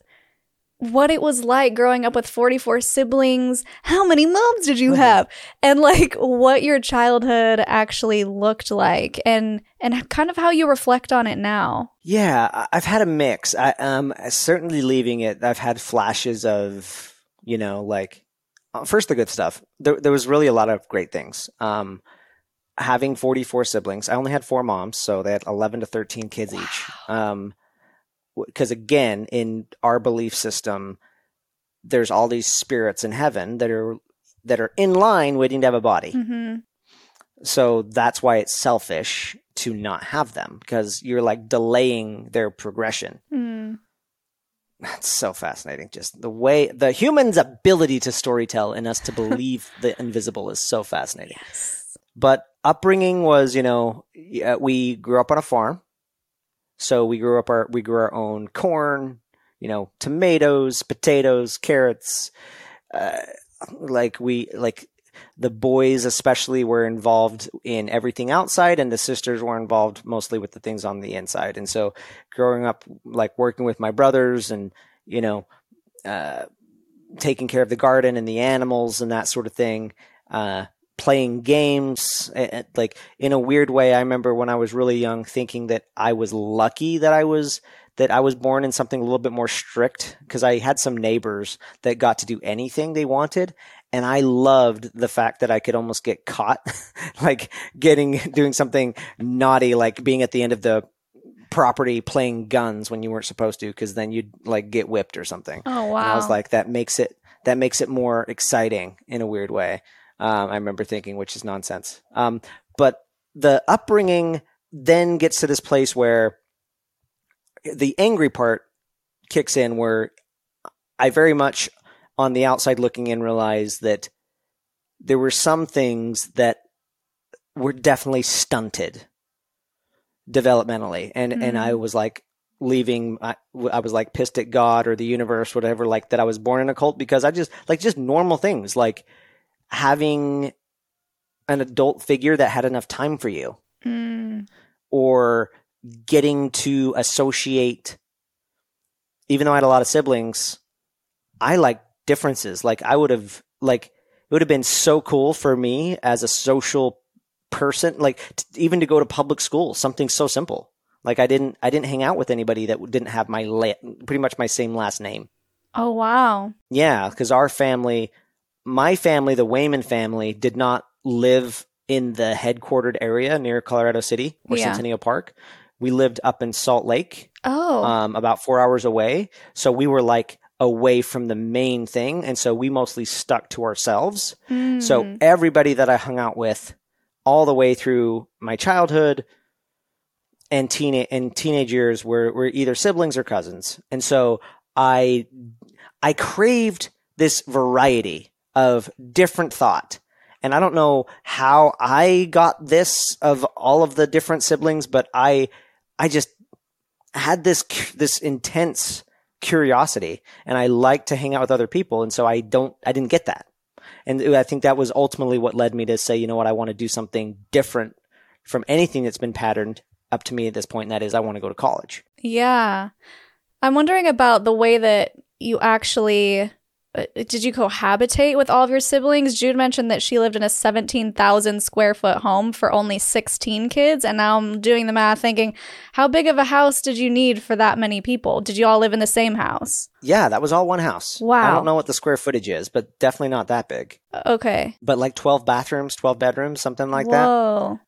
what it was like growing up with 44 siblings. How many moms did you have? And like what your childhood actually looked like and and kind of how you reflect on it now. Yeah, I've had a mix. I um certainly leaving it, I've had flashes of, you know, like uh, first the good stuff. There there was really a lot of great things. Um having 44 siblings. I only had four moms, so they had 11 to 13 kids each. Um because again, in our belief system, there's all these spirits in heaven that are that are in line waiting to have a body. hmm So that's why it's selfish to not have them because you're like delaying their progression. Mm. That's so fascinating. Just the way the human's ability to storytell and us to believe the invisible is so fascinating. Yes. But upbringing was, you know, we grew up on a farm. So we grew up our we grew our own corn, you know, tomatoes, potatoes, carrots. Uh, like we like the boys especially were involved in everything outside and the sisters were involved mostly with the things on the inside. And so growing up like working with my brothers and, you know, uh, taking care of the garden and the animals and that sort of thing. Uh, playing games eh, eh, like in a weird way i remember when i was really young thinking that i was lucky that i was that i was born in something a little bit more strict because i had some neighbors that got to do anything they wanted and i loved the fact that i could almost get caught like getting doing something naughty like being at the end of the property playing guns when you weren't supposed to because then you'd like get whipped or something Oh wow. and I was like, that makes it that makes it more exciting in a weird way. Um, I remember thinking, which is nonsense. Um, but the upbringing then gets to this place where the angry part kicks in, where I very much on the outside looking in realized that there were some things that were definitely stunted developmentally, and and Mm. I was like leaving. I, I was like pissed at God or the universe, whatever, like that I was born in a cult because I just like just normal things like having an adult figure that had enough time for you Mm. or getting to associate even though I had a lot of siblings, I like differences. Like I would have like it would have been so cool for me as a social person, like t- even to go to public school, something so simple. Like I didn't I didn't hang out with anybody that didn't have my la- pretty much my same last name. Oh wow. Yeah, because our family, my family, the Wayman family, did not live in the headquartered area near Colorado City or Yeah. Centennial Park. We lived up in Salt Lake, Oh. um, about four hours away. So we were like away from the main thing. And so we mostly stuck to ourselves. So Mm. everybody that I hung out with all the way through my childhood and teen and teenage years were, were either siblings or cousins. And so I I craved this variety of different thought. And I don't know how I got this of all of the different siblings, but I I just had this this intense curiosity and I like to hang out with other people and so I don't I didn't get that. And I think that was ultimately what led me to say, you know what, I want to do something different from anything that's been patterned up to me at this point, and that is I want to go to college. Yeah. I'm wondering about the way that you actually Uh, did you cohabitate with all of your siblings? Jude mentioned that she lived in a 17,000 square foot home for only 16 kids. And now I'm doing the math thinking, how big of a house did you need for that many people? Did you all live in the same house? Yeah, that was all one house. Wow. I don't know what the square footage is, but definitely not that big. Uh, okay. But like 12 bathrooms, 12 bedrooms, something like that. Whoa.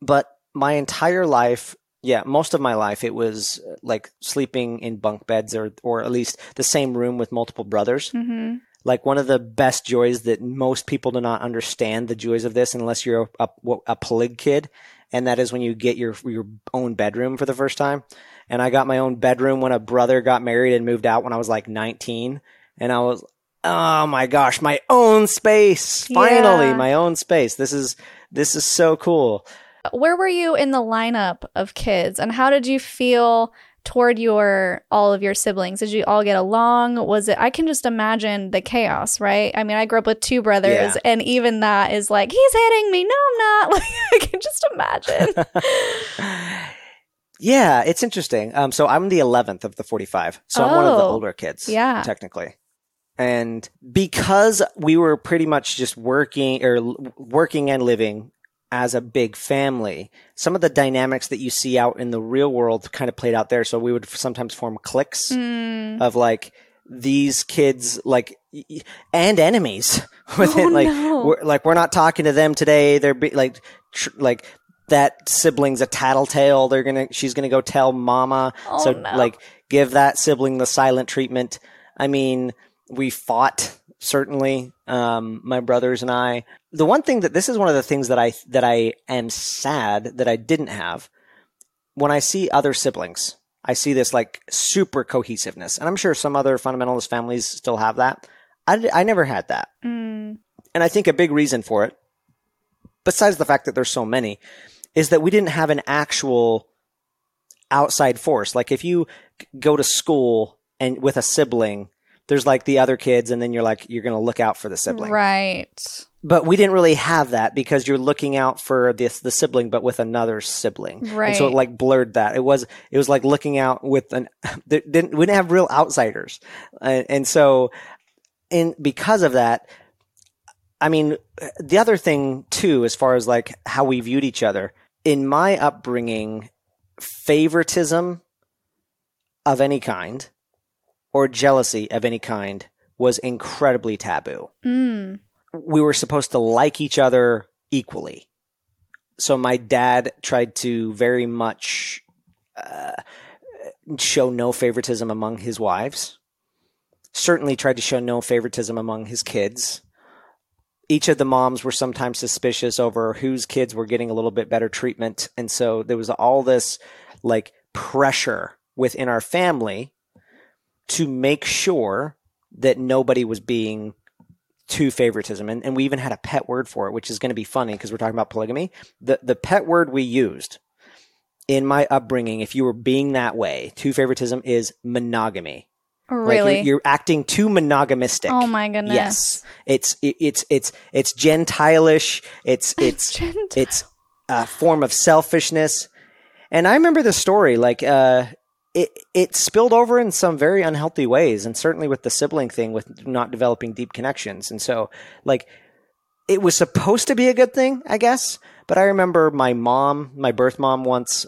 But my entire life, yeah, most of my life, it was uh, like sleeping in bunk beds or, or at least the same room with multiple brothers. hmm Like one of the best joys that most people do not understand the joys of this unless you're a, a, a polig kid. And that is when you get your, your own bedroom for the first time. And I got my own bedroom when a brother got married and moved out when I was like 19. And I was, oh my gosh, my own space. Finally, Yeah. my own space. This is, this is so cool. Where were you in the lineup of kids and how did you feel toward your all of your siblings? Did you all get along? Was it I can just imagine the chaos, right? I mean, I grew up with two brothers Yeah. and even that is like he's hitting me. No, I'm not. Like I can just imagine. Yeah, it's interesting. Um, so I'm the 11th of the 45. So I'm one of the Oh, older kids. yeah. Technically. And because we were pretty much just working or working and living as a big family, some of the dynamics that you see out in the real world kind of played out there. So we would sometimes form cliques Mm. of like these kids, like, and enemies within, Oh, like, no. we're, like we're not talking to them today. They're be, like, tr- like that sibling's a tattletale. They're gonna, she's gonna go tell mama. Oh, so no. like, give that sibling the silent treatment. I mean, we fought certainly, um, my brothers and I. The one thing that this is one of the things that I that I am sad that I didn't have when I see other siblings. I see this like super cohesiveness, and I'm sure some other fundamentalist families still have that. I never had that. Mm. And I think a big reason for it, besides the fact that there's so many, is that we didn't have an actual outside force. Like if you go to school and with a sibling, there's like the other kids, and then you're like, you're going to look out for the sibling. Right. But we didn't really have that because you're looking out for this the sibling, but with another sibling. And so it like blurred that. It was it was like looking out with an. Didn't we didn't have real outsiders, uh, and so in because of that, I mean, the other thing too, as far as like how we viewed each other in my upbringing, favoritism of any kind or jealousy of any kind was incredibly taboo Mm. We were supposed to like each other equally. So my dad tried to very much uh, show no favoritism among his wives. Certainly tried to show no favoritism among his kids. Each of the moms were sometimes suspicious over whose kids were getting a little bit better treatment. And so there was all this like pressure within our family to make sure that nobody was being to favoritism. And, and we even had a pet word for it, which is going to be funny because we're talking about polygamy. The, the pet word we used in my upbringing, if you were being that way, to favoritism is monogamy. Like Really? you're, you're acting too monogamistic. oh my goodness. Yes. It's, it, it's, it's, it's gentilish. It's, it's, Gentile. it's a form of selfishness. And I remember the story, like, uh, it, it spilled over in some very unhealthy ways, and certainly with the sibling thing, with not developing deep connections. And so, like, it was supposed to be a good thing, I guess. But I remember my mom, my birth mom, once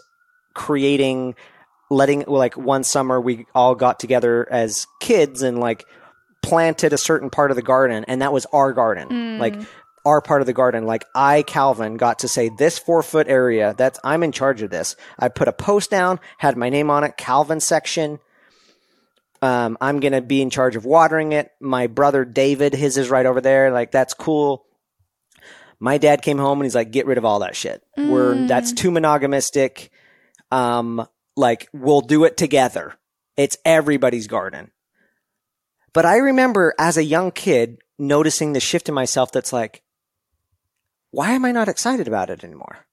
creating, letting, like, one summer we all got together as kids and, like, planted a certain part of the garden, and that was our garden. Like, mm. Our part of the garden. Like I, Calvin, got to say this four foot area. That's I'm in charge of this. I put a post down, had my name on it, Calvin section. Um, I'm gonna be in charge of watering it. My brother David, his is right over there. Like that's cool. My dad came home and he's like, "Get rid of all that shit. We're that's too monogamistic. Um, like we'll do it together. It's everybody's garden." But I remember as a young kid noticing the shift in myself. That's like, why am I not excited about it anymore?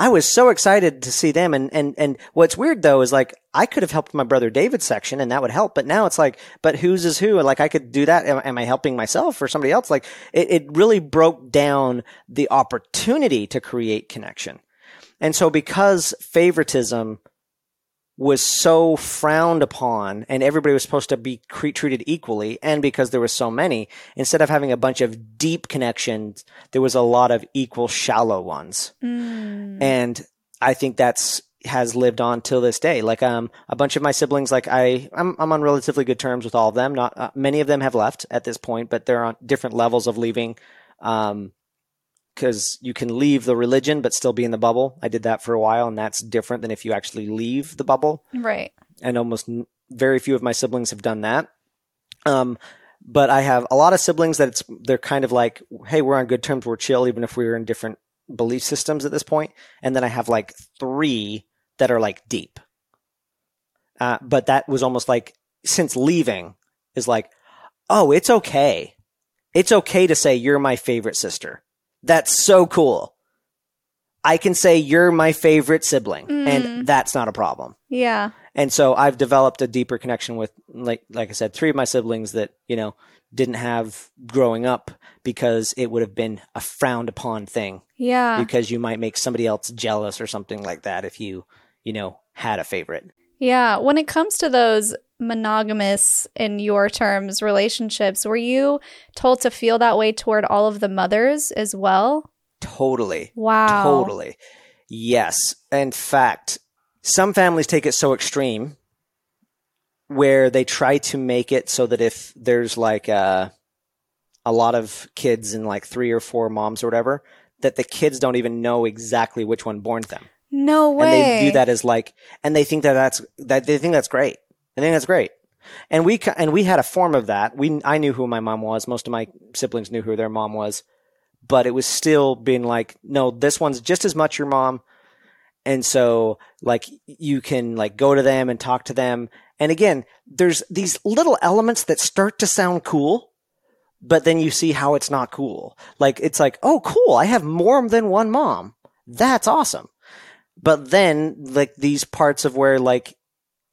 I was so excited to see them. And, and, and what's weird though is like, I could have helped my brother David's section and that would help. But now it's like, but whose is who? And like, I could do that. Am, am I helping myself or somebody else? Like, it, it really broke down the opportunity to create connection. And so because favoritism was so frowned upon and everybody was supposed to be cre- treated equally and because there were so many instead of having a bunch of deep connections there was a lot of equal shallow ones. Mm. and i think that's has lived on till this day. Like um a bunch of my siblings like i i'm, I'm on relatively good terms with all of them. Not uh, many of them have left at this point but they're on different levels of leaving um because you can leave the religion but still be in the bubble. I did that for a while, and that's different than if you actually leave the bubble. Right. And almost n- very few of my siblings have done that. Um, but I have a lot of siblings that it's they're kind of like, hey, we're on good terms, we're chill, even if we're in different belief systems at this point. And then I have like three that are like deep. Uh, but that was almost like since leaving is like, oh, it's okay. It's okay to say you're my favorite sister. That's so cool. I can say you're my favorite sibling, Mm. and that's not a problem. Yeah. And so I've developed a deeper connection with, like, like I said, three of my siblings that you know didn't have growing up because it would have been a frowned upon thing Yeah. because you might make somebody else jealous or something like that if you you know, had a favorite. Yeah. When it comes to those monogamous, in your terms, relationships, were you told to feel that way toward all of the mothers as well? Totally. Wow. Totally. Yes. In fact, some families take it so extreme where they try to make it so that if there's like a, a lot of kids and like three or four moms or whatever, that the kids don't even know exactly which one born them. No way. And they view that as like, and they think that that's, that they think that's great. I think that's great. And we, and we had a form of that. We, I knew who my mom was. Most of my siblings knew who their mom was, but it was still being like, no, this one's just as much your mom. And so like you can like go to them and talk to them. And again, there's these little elements that start to sound cool, but then you see how it's not cool. Like it's like, oh, cool. I have more than one mom. That's awesome. But then like these parts of where like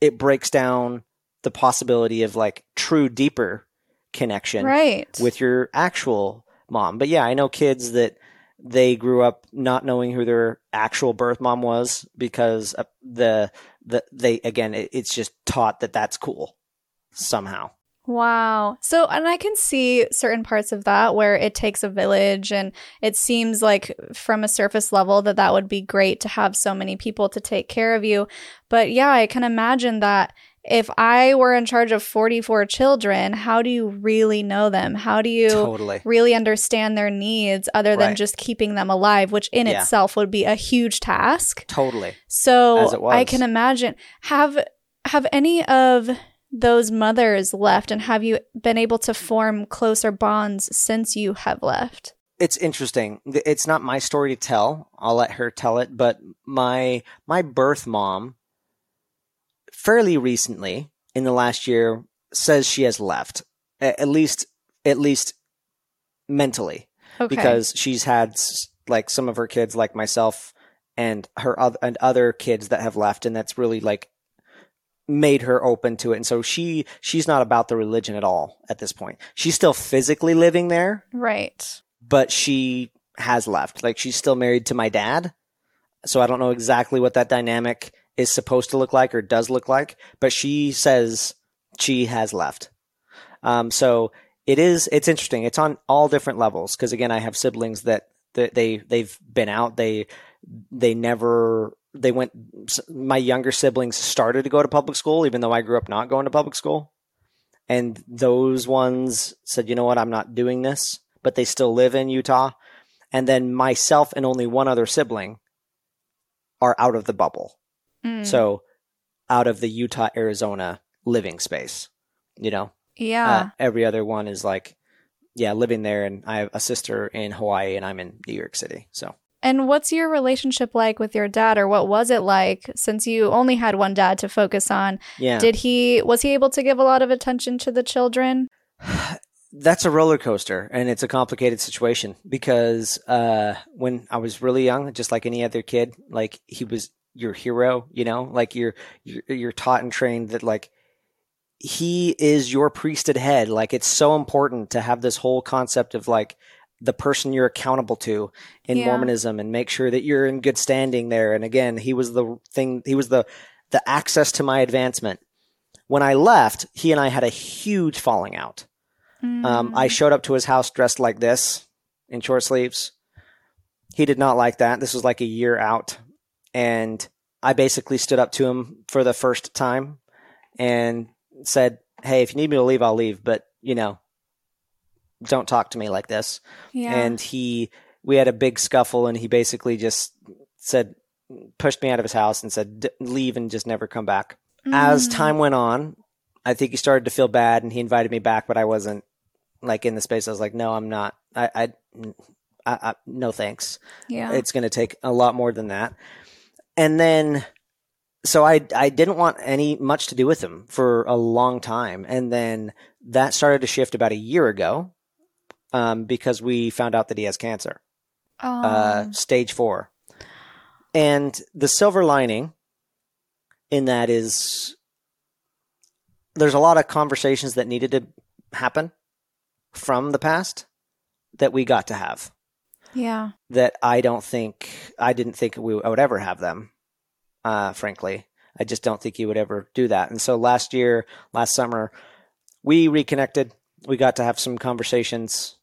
it breaks down the possibility of like true deeper connection right. with your actual mom. But yeah, I know kids that they grew up not knowing who their actual birth mom was because uh, the the they again it, it's just taught that that's cool somehow. Wow. So, and I can see certain parts of that where it takes a village, and it seems like from a surface level that that would be great to have so many people to take care of you. But yeah, I can imagine that if I were in charge of 44 children, how do you really know them? How do you Totally. really understand their needs other than Right. just keeping them alive, which in Yeah. itself would be a huge task? Totally. So. I can imagine have have any of those mothers left and have you been able to form closer bonds since you have left? It's interesting. It's not my story to tell. I'll let her tell it, but my my birth mom fairly recently in the last year says she has left. At least at least mentally. Okay. because she's had like some of her kids like myself and her other and other kids that have left and that's really like made her open to it. And so she she's not about the religion at all at this point. She's still physically living there. Right. but she has left. Like she's still married to my dad. So i don't know exactly what that dynamic is supposed to look like or does look like but she says she has left. Um, so it is it's interesting. It's on all different levels. Because again i have siblings that, that they they've been out. They they never they went my younger siblings started to go to public school even though i grew up not going to public school and those ones said you know what i'm not doing this but they still live in utah and then myself and only one other sibling are out of the bubble Mm. so out of the utah arizona living space you know yeah. uh, every other one is like, yeah, living there. And I have a sister in Hawaii and I'm in New York City. So and what's your relationship like with your dad or what was it like since you only had one dad to focus on? yeah, Did he was he able to give a lot of attention to the children? that's a roller coaster and it's a complicated situation because uh, when I was really young, just like any other kid, like he was your hero, you know, like you're, you're, you're taught and trained that like he is your priesthood head. Like it's so important to have this whole concept of like the person you're accountable to in Yeah. Mormonism and make sure that you're in good standing there. And again, he was the thing, he was the, the access to my advancement. When I left, he and I had a huge falling out. Um, I showed up to his house dressed like this in short sleeves. He did not like that. This was like a year out. And I basically stood up to him for the first time and said, Hey, if you need me to leave, I'll leave. But, you know, don't talk to me like this. yeah. And he, we had a big scuffle and he basically just said, pushed me out of his house and said, "D- leave and just never come back as Mm. time went on, I think he started to feel bad and he invited me back, but I wasn't like in the space. I was like, no, I'm not. I, I, I, I no thanks. yeah. It's going to take a lot more than that. And then, so I, I didn't want any much to do with him for a long time. And then that started to shift about a year ago, um, because we found out that he has cancer uh, Oh. stage four. And the silver lining in that is there's a lot of conversations that needed to happen from the past that we got to have yeah. that I don't think I didn't think we I would ever have them uh, frankly. I just don't think you would ever do that. And so last year, last summer, we reconnected. We got to have some conversations.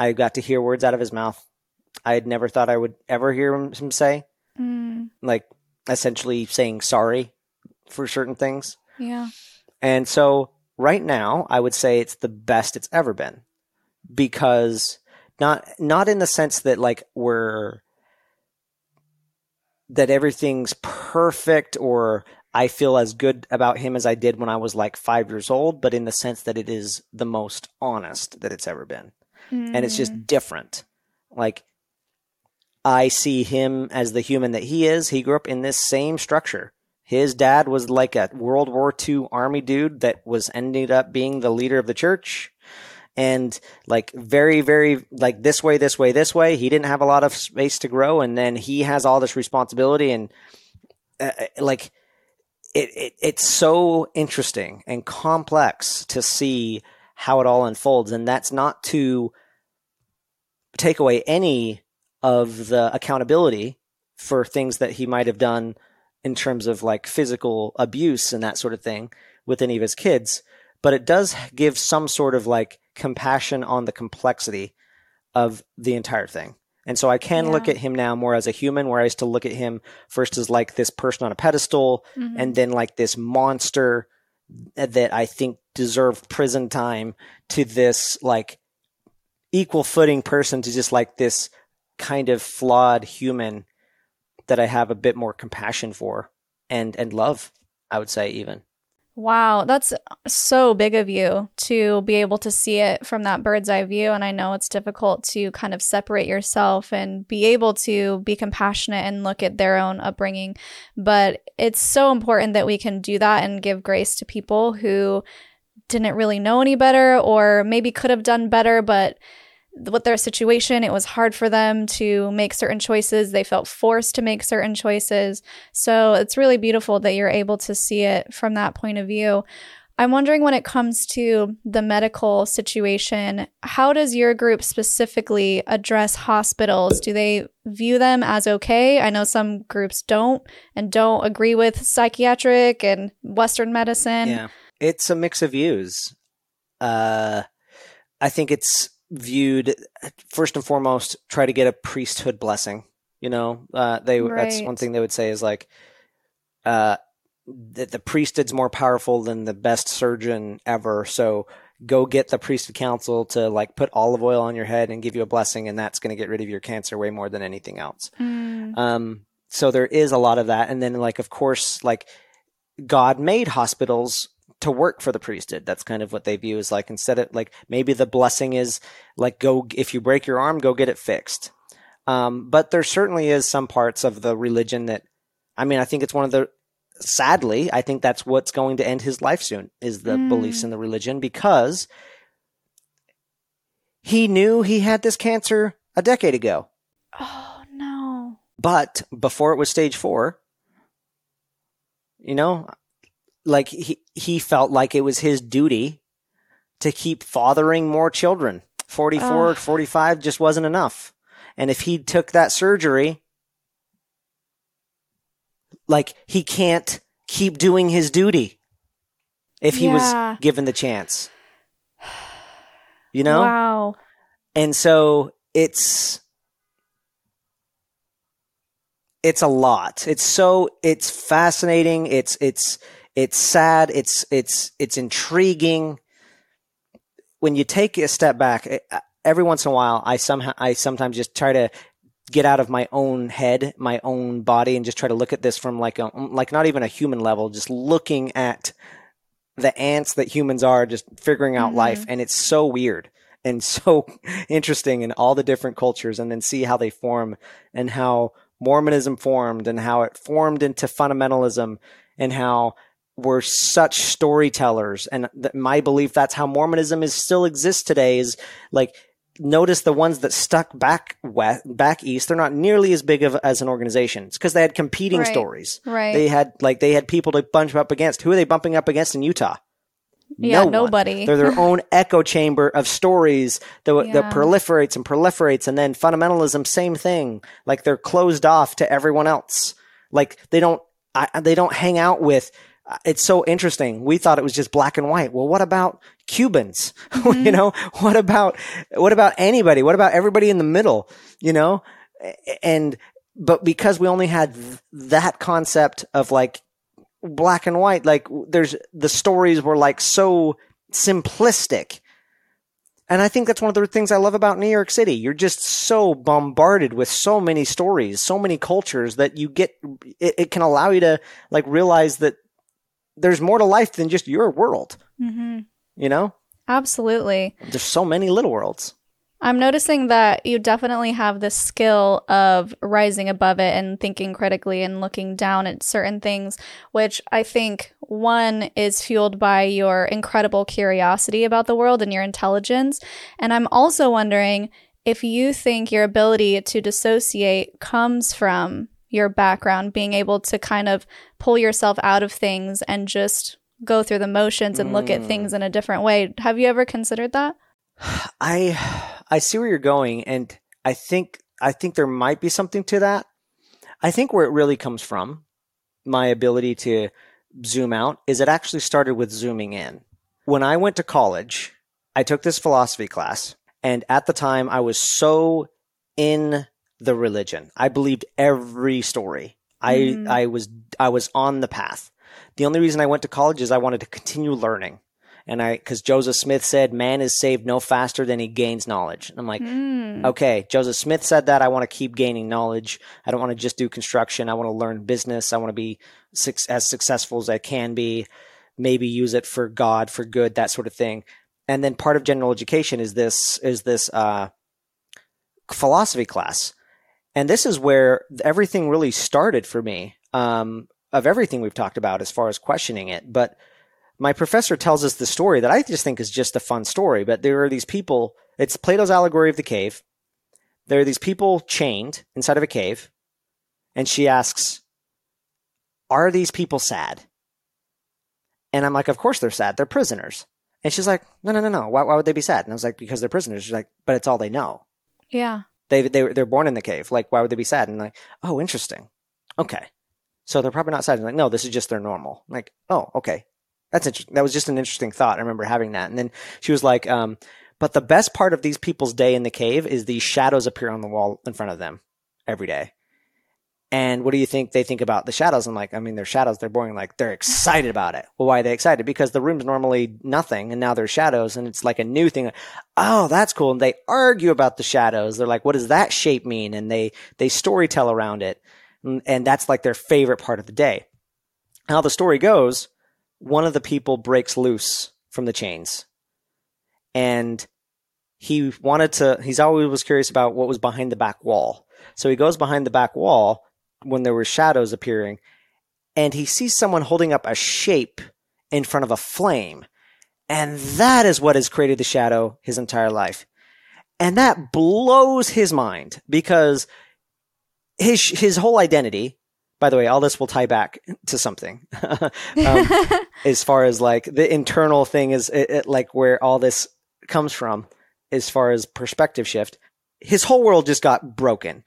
I got to hear words out of his mouth I had never thought I would ever hear him, him say. Mm, Like essentially saying sorry for certain things. yeah. And so right now, I would say it's the best it's ever been because not not in the sense that like we're that everything's perfect or I feel as good about him as I did when I was like 5 years old, but in the sense that it is the most honest that it's ever been. And it's Mm. just different. Like I see him as the human that he is. He grew up in this same structure. His dad was like a World War II army dude that was ended up being the leader of the church. And like very, very like this way, this way, this way. He didn't have a lot of space to grow, and then he has all this responsibility, and uh, uh, like it, it, it's so interesting and complex to see how it all unfolds, and that's not to take away any of the accountability for things that he might have done in terms of like physical abuse and that sort of thing with any of his kids, but it does give some sort of like compassion on the complexity of the entire thing. And so I can look at him now more as a human, where I used to look at him first as like this person on a pedestal Mhm. and then like this monster that I think deserved prison time to this like equal footing person to just like this kind of flawed human that I have a bit more compassion for and and love, I would say even. Wow, that's so big of you to be able to see it from that bird's eye view. And I know it's difficult to kind of separate yourself and be able to be compassionate and look at their own upbringing. But it's so important that we can do that and give grace to people who didn't really know any better or maybe could have done better, but with their situation, it was hard for them to make certain choices. They felt forced to make certain choices. So it's really beautiful that you're able to see it from that point of view. I'm wondering when it comes to the medical situation, how does your group specifically address hospitals? Do they view them as okay? I know some groups don't and don't agree with psychiatric and Western medicine. yeah. It's a mix of views. Uh I think it's viewed first and foremost try to get a priesthood blessing. You know, uh they that's one thing they would say is like uh that the priesthood's more powerful than the best surgeon ever. So go get the priesthood council to like put olive oil on your head and give you a blessing and that's going to get rid of your cancer way more than anything else. Mm, Um, so there is a lot of that. And then like, of course, like God made hospitals to work for the priesthood. That's kind of what they view as like, instead of like, maybe the blessing is like, go, if you break your arm, go get it fixed. Um, but there certainly is some parts of the religion that, I mean, I think it's one of the, sadly, I think that's what's going to end his life soon is the Mm. beliefs in the religion because he knew he had this cancer a decade ago. oh, no. But before it was stage four, you know, like he, he felt like it was his duty to keep fathering more children. 44, Ugh. 45 just wasn't enough. And if he took that surgery, like he can't keep doing his duty if he Yeah. was given the chance. You know? Wow. and so it's it's a lot it's so it's fascinating it's it's it's sad it's it's it's intriguing when you take a step back eh, every once in a while i somehow i sometimes just try to get out of my own head my own body and just try to look at this from like a like not even a human level just looking at the ants that humans are just figuring out Mhm. life and it's so weird and so interesting in all the different cultures and then see how they form and how Mormonism formed and how it formed into fundamentalism and how we're such storytellers and th- my belief that's how Mormonism is still exists today is like notice the ones that stuck back west, back east they're not nearly as big of as an organization it's because they had competing Right. stories Right. they had like they had people to bunch up against who are they bumping up against in Utah yeah, No nobody. they're their own echo chamber of stories that, Yeah. that proliferates and proliferates. And then fundamentalism, same thing. Like they're closed off to everyone else. Like they don't I, they don't hang out with it's so interesting. We thought it was just black and white. Well, what about Cubans? Mm-hmm. you know, what about, what about anybody? What about everybody in the middle? You know, and, but because we only had th- that concept of like black and white, like there's, the stories were like so simplistic. And I think that's one of the things I love about New York City. You're just so bombarded with so many stories, so many cultures that you get, it, it can allow you to like realize that there's more to life than just your world. Mm-hmm. You know? Absolutely. There's so many little worlds. I'm noticing that you definitely have the skill of rising above it and thinking critically and looking down at certain things, which I think one is fueled by your incredible curiosity about the world and your intelligence. And I'm also wondering if you think your ability to dissociate comes from your background, being able to kind of pull yourself out of things and just go through the motions and mm. look at things mm. in a different way. Have you ever considered that? I I see where you're going and I think I think there might be something to that. I think where it really comes from, my ability to zoom out, is it actually started with zooming in. When I went to college, I took this philosophy class, and at the time I was so in the religion. I believed every story. I mm. I was I was on the path. The only reason I went to college is I wanted to continue learning. And I, because Joseph Smith said, man is saved no faster than he gains knowledge. And I'm like, mm. okay, Joseph Smith said that. I want to keep gaining knowledge. I don't want to just do construction. I want to learn business. I want to be as successful as I can be, maybe use it for God, for good, that sort of thing. And then part of general education is this, is this, uh, philosophy class and this is where everything really started for me um, of everything we've talked about as far as questioning it. But my professor tells us the story that I just think is just a fun story. But there are these people, it's Plato's allegory of the cave. There are these people chained inside of a cave. And she asks, Are these people sad? And I'm like, Of course they're sad. They're prisoners. And she's like, No, no, no, no. Why, why would they be sad? And I was like, Because they're prisoners. She's like, But it's all they know. Yeah. They they they're born in the cave. Like, why would they be sad? And like, oh, interesting. Okay, so they're probably not sad. And like, no, this is just their normal. I'm like, oh, okay, that's interesting. That was just an interesting thought. I remember having that. And then she was like, um, but the best part of these people's day in the cave is these shadows appear on the wall in front of them every day. And what do you think they think about the shadows? I'm like, I mean, they're shadows. They're boring. Like, they're excited about it. Well, why are they excited? Because the room's normally nothing and now there's shadows and it's like a new thing. Oh, that's cool. And they argue about the shadows. They're like, what does that shape mean? And they, they story tell around it. And, and that's like their favorite part of the day. How the story goes, one of the people breaks loose from the chains and he wanted to, he's always was curious about what was behind the back wall. So he goes behind the back wall when there were shadows appearing, and he sees someone holding up a shape in front of a flame. And that is what has created the shadow his entire life. And that blows his mind because his, his whole identity, by the way, all this will tie back to something. um, as far as like the internal thing is it, it, like where all this comes from, as far as perspective shift. His whole world just got broken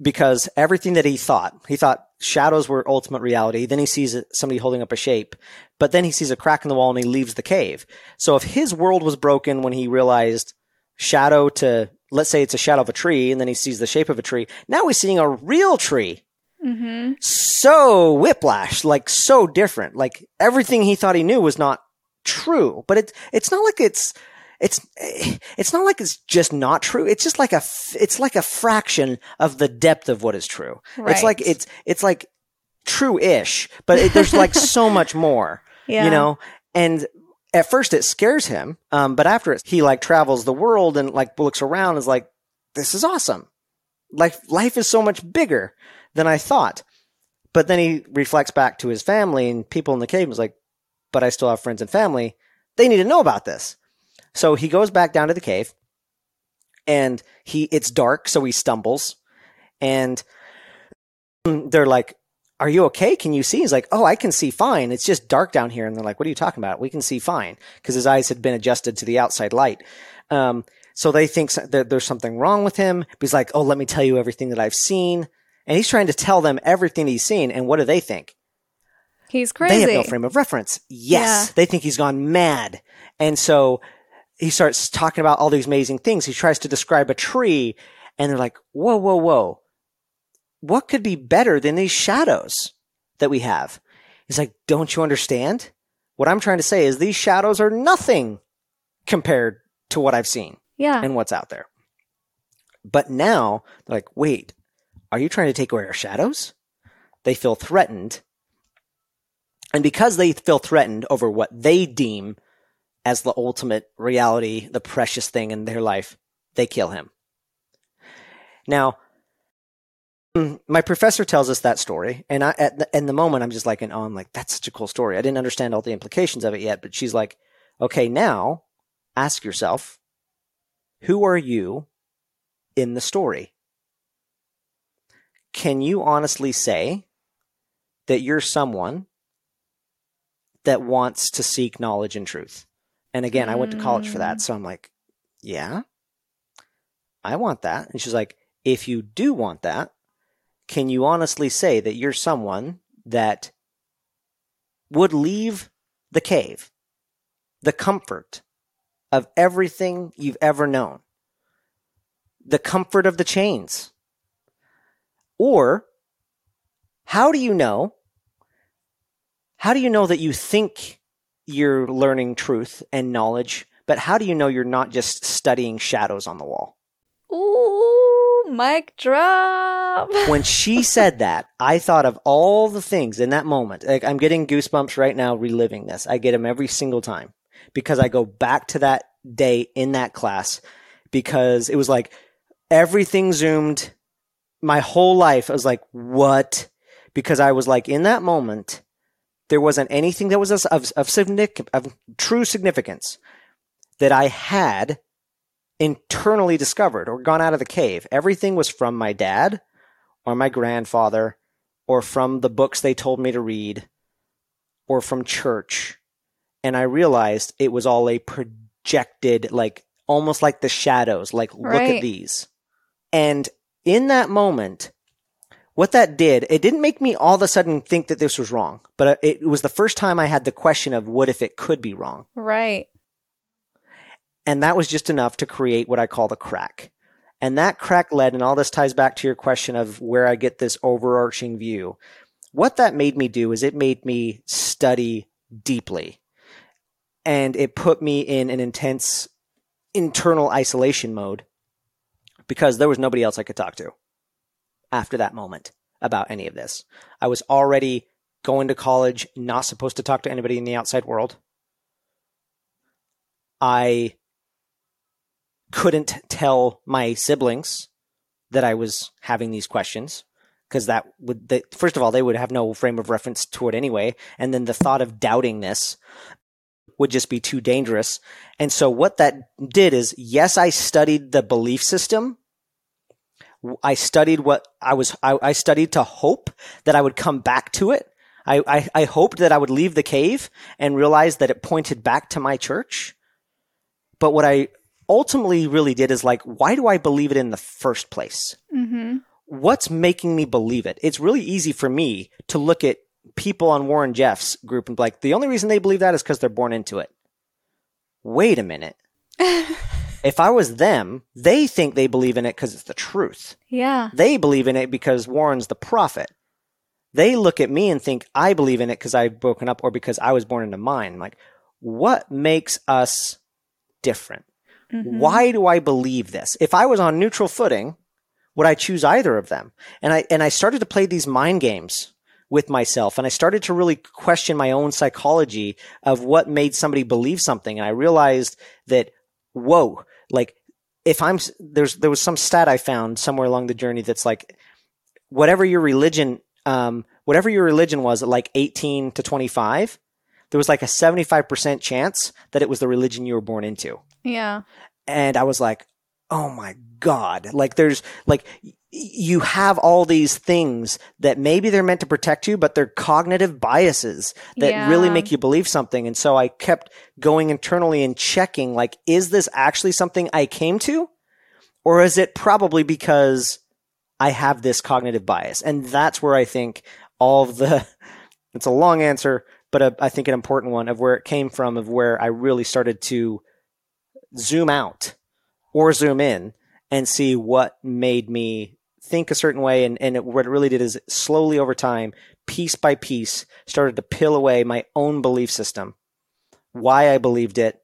because everything that he thought, he thought shadows were ultimate reality. Then he sees somebody holding up a shape, but then he sees a crack in the wall and he leaves the cave. So if his world was broken when he realized shadow to, let's say it's a shadow of a tree and then he sees the shape of a tree, now he's seeing a real tree. Mm-hmm. So whiplash, like so different. Like everything he thought he knew was not true, but it, it's not like it's, it's it's not like it's just not true. It's just like a it's like a fraction of the depth of what is true. Right. It's like it's it's like true-ish, but it, there's like so much more. Yeah. You know, and at first it scares him, um, but after it, he like travels the world and like looks around, is like, this is awesome. Like life is so much bigger than I thought. But then he reflects back to his family and people in the cave and is like, but I still have friends and family. They need to know about this. So he goes back down to the cave and he, it's dark. So he stumbles and they're like, are you okay? Can you see? He's like, oh, I can see fine. It's just dark down here. And they're like, what are you talking about? We can see fine because his eyes had been adjusted to the outside light. Um, so they think that there's something wrong with him. He's like, oh, let me tell you everything that I've seen. And he's trying to tell them everything he's seen. And what do they think? He's crazy. They have no frame of reference. Yes. Yeah. They think he's gone mad. And so he starts talking about all these amazing things. He tries to describe a tree and they're like, whoa, whoa, whoa. What could be better than these shadows that we have? He's like, don't you understand? What I'm trying to say is these shadows are nothing compared to what I've seen Yeah. and what's out there. But now they're like, wait, are you trying to take away our shadows? They feel threatened. And because they feel threatened over what they deem as the ultimate reality, the precious thing in their life, they kill him. Now, my professor tells us that story, and I, at the, in the moment, I'm just like, oh, I'm like, that's such a cool story. I didn't understand all the implications of it yet, but she's like, okay, now ask yourself, who are you in the story? Can you honestly say that you're someone that wants to seek knowledge and truth? And again, I went to college for that, mm. so I'm like, yeah, I want that. And she's like, if you do want that, can you honestly say that you're someone that would leave the cave, the comfort of everything you've ever known, the comfort of the chains? Or how do you know? How do you know that you think you're learning truth and knowledge, but how do you know you're not just studying shadows on the wall? Ooh, mic drop. when she said that, I thought of all the things in that moment. Like I'm getting goosebumps right now reliving this. I get them every single time because I go back to that day in that class because it was like everything zoomed my whole life. I was like, what? Because I was like in that moment, there wasn't anything that was of, of, of, true significance that I had internally discovered or gone out of the cave. Everything was from my dad or my grandfather or from the books they told me to read or from church. And I realized it was all a projected, like almost like the shadows, like look at these. And in that moment, what that did, it didn't make me all of a sudden think that this was wrong, but uh, it was the first time I had the question of what if it could be wrong. Right. And that was just enough to create what I call the crack. And that crack led, and all this ties back to your question of where I get this overarching view. What that made me do is it made me study deeply. And it put me in an intense internal isolation mode because there was nobody else I could talk to after that moment about any of this. I was already going to college, not supposed to talk to anybody in the outside world. I couldn't tell my siblings that I was having these questions because that would they, first of all they would have no frame of reference to it anyway and then the thought of doubting this would just be too dangerous and so what that did is yes I studied the belief system I studied what I was I, I studied to hope that I would come back to it I, I I hoped that I would leave the cave and realize that it pointed back to my church but what I ultimately really did is like, why do I believe it in the first place? Mm-hmm. What's making me believe it? It's really easy for me to look at people on Warren Jeffs' group and be like, the only reason they believe that is because they're born into it. Wait a minute. if I was them, they think they believe in it because it's the truth. Yeah. They believe in it because Warren's the prophet. They look at me and think I believe in it because I've broken up or because I was born into mine. like, what makes us different? Mhm. Why do I believe this? If I was on neutral footing, would I choose either of them? And I and I started to play these mind games with myself and I started to really question my own psychology of what made somebody believe something and I realized that whoa, like if I'm there's there was some stat I found somewhere along the journey that's like whatever your religion um whatever your religion was at like 18 to 25 there was like a 75% chance that it was the religion you were born into Yeah. and I was like, oh my God. Like there's like, you have all these things that maybe they're meant to protect you, but they're cognitive biases that really make you believe something. And so I kept going internally and checking, like, is this actually something I came to? Or is it probably because I have this cognitive bias? And that's where I think all of the, it's a long answer, but a, I think an important one of where it came from, of where I really started to zoom out or zoom in and see what made me think a certain way. And, and it, what it really did is slowly over time, piece by piece, started to peel away my own belief system, why I believed it,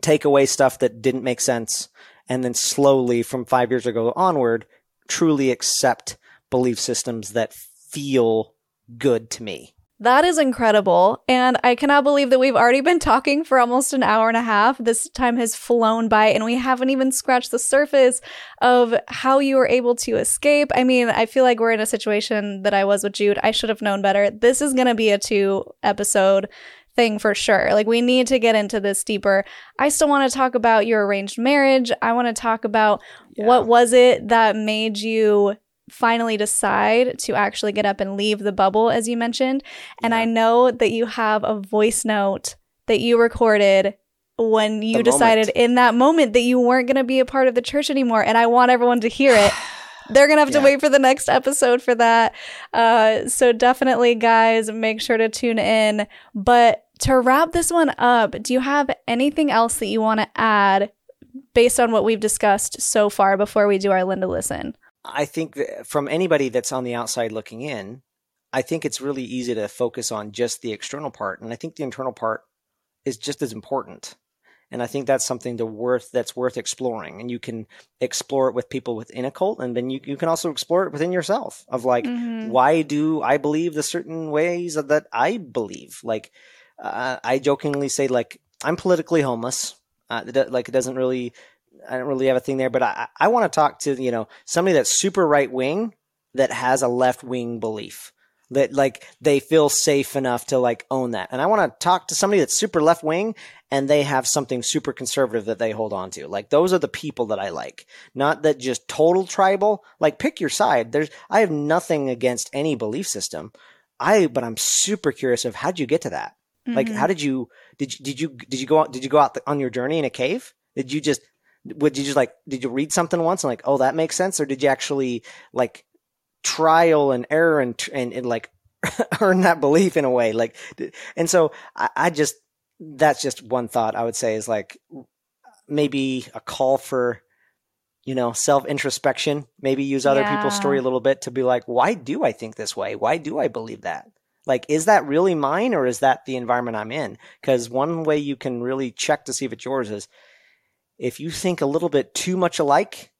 take away stuff that didn't make sense, and then slowly from five years ago onward, truly accept belief systems that feel good to me. That is incredible. And I cannot believe that we've already been talking for almost an hour and a half. This time has flown by and we haven't even scratched the surface of how you were able to escape. I mean, I feel like we're in a situation that I was with Jude. I should have known better. This is going to be a two episode thing for sure. Like, we need to get into this deeper. I still want to talk about your arranged marriage. I want to talk about yeah. what was it that made you finally decide to actually get up and leave the bubble, as you mentioned. And yeah. I know that you have a voice note that you recorded when you the decided moment. in that moment that you weren't going to be a part of the church anymore. And I want everyone to hear it. They're going to have yeah. to wait for the next episode for that. Uh, so definitely, guys, make sure to tune in. But to wrap this one up, do you have anything else that you want to add based on what we've discussed so far before we do our Linda Listen? I think from anybody that's on the outside looking in, I think it's really easy to focus on just the external part, and I think the internal part is just as important. And I think that's something to worth that's worth exploring. And you can explore it with people within a cult, and then you, you can also explore it within yourself. Of like, mm-hmm. why do I believe the certain ways that I believe? Like, uh, I jokingly say like I'm politically homeless. Uh, like it doesn't really I don't really have a thing there, but I, I want to talk to, you know, somebody that's super right wing that has a left wing belief that like they feel safe enough to like own that. And I want to talk to somebody that's super left wing and they have something super conservative that they hold on to. Like those are the people that I like. Not that just total tribal. Like pick your side. There's I have nothing against any belief system. I but I'm super curious of how'd you get to that? Mm-hmm. Like how did you did you did you did you go out did you go out on your journey in a cave? Did you just would you just like did you read something once and like oh that makes sense? Or did you actually like trial and error and and, and like earn that belief in a way? Like and so I, I just that's just one thought i would say is like maybe a call for you know self introspection maybe use other yeah. people's story a little bit to be like why do i think this way? Why do i believe that? Like is that really mine or is that the environment i'm in? Because one way you can really check to see if it's yours is if you think a little bit too much alike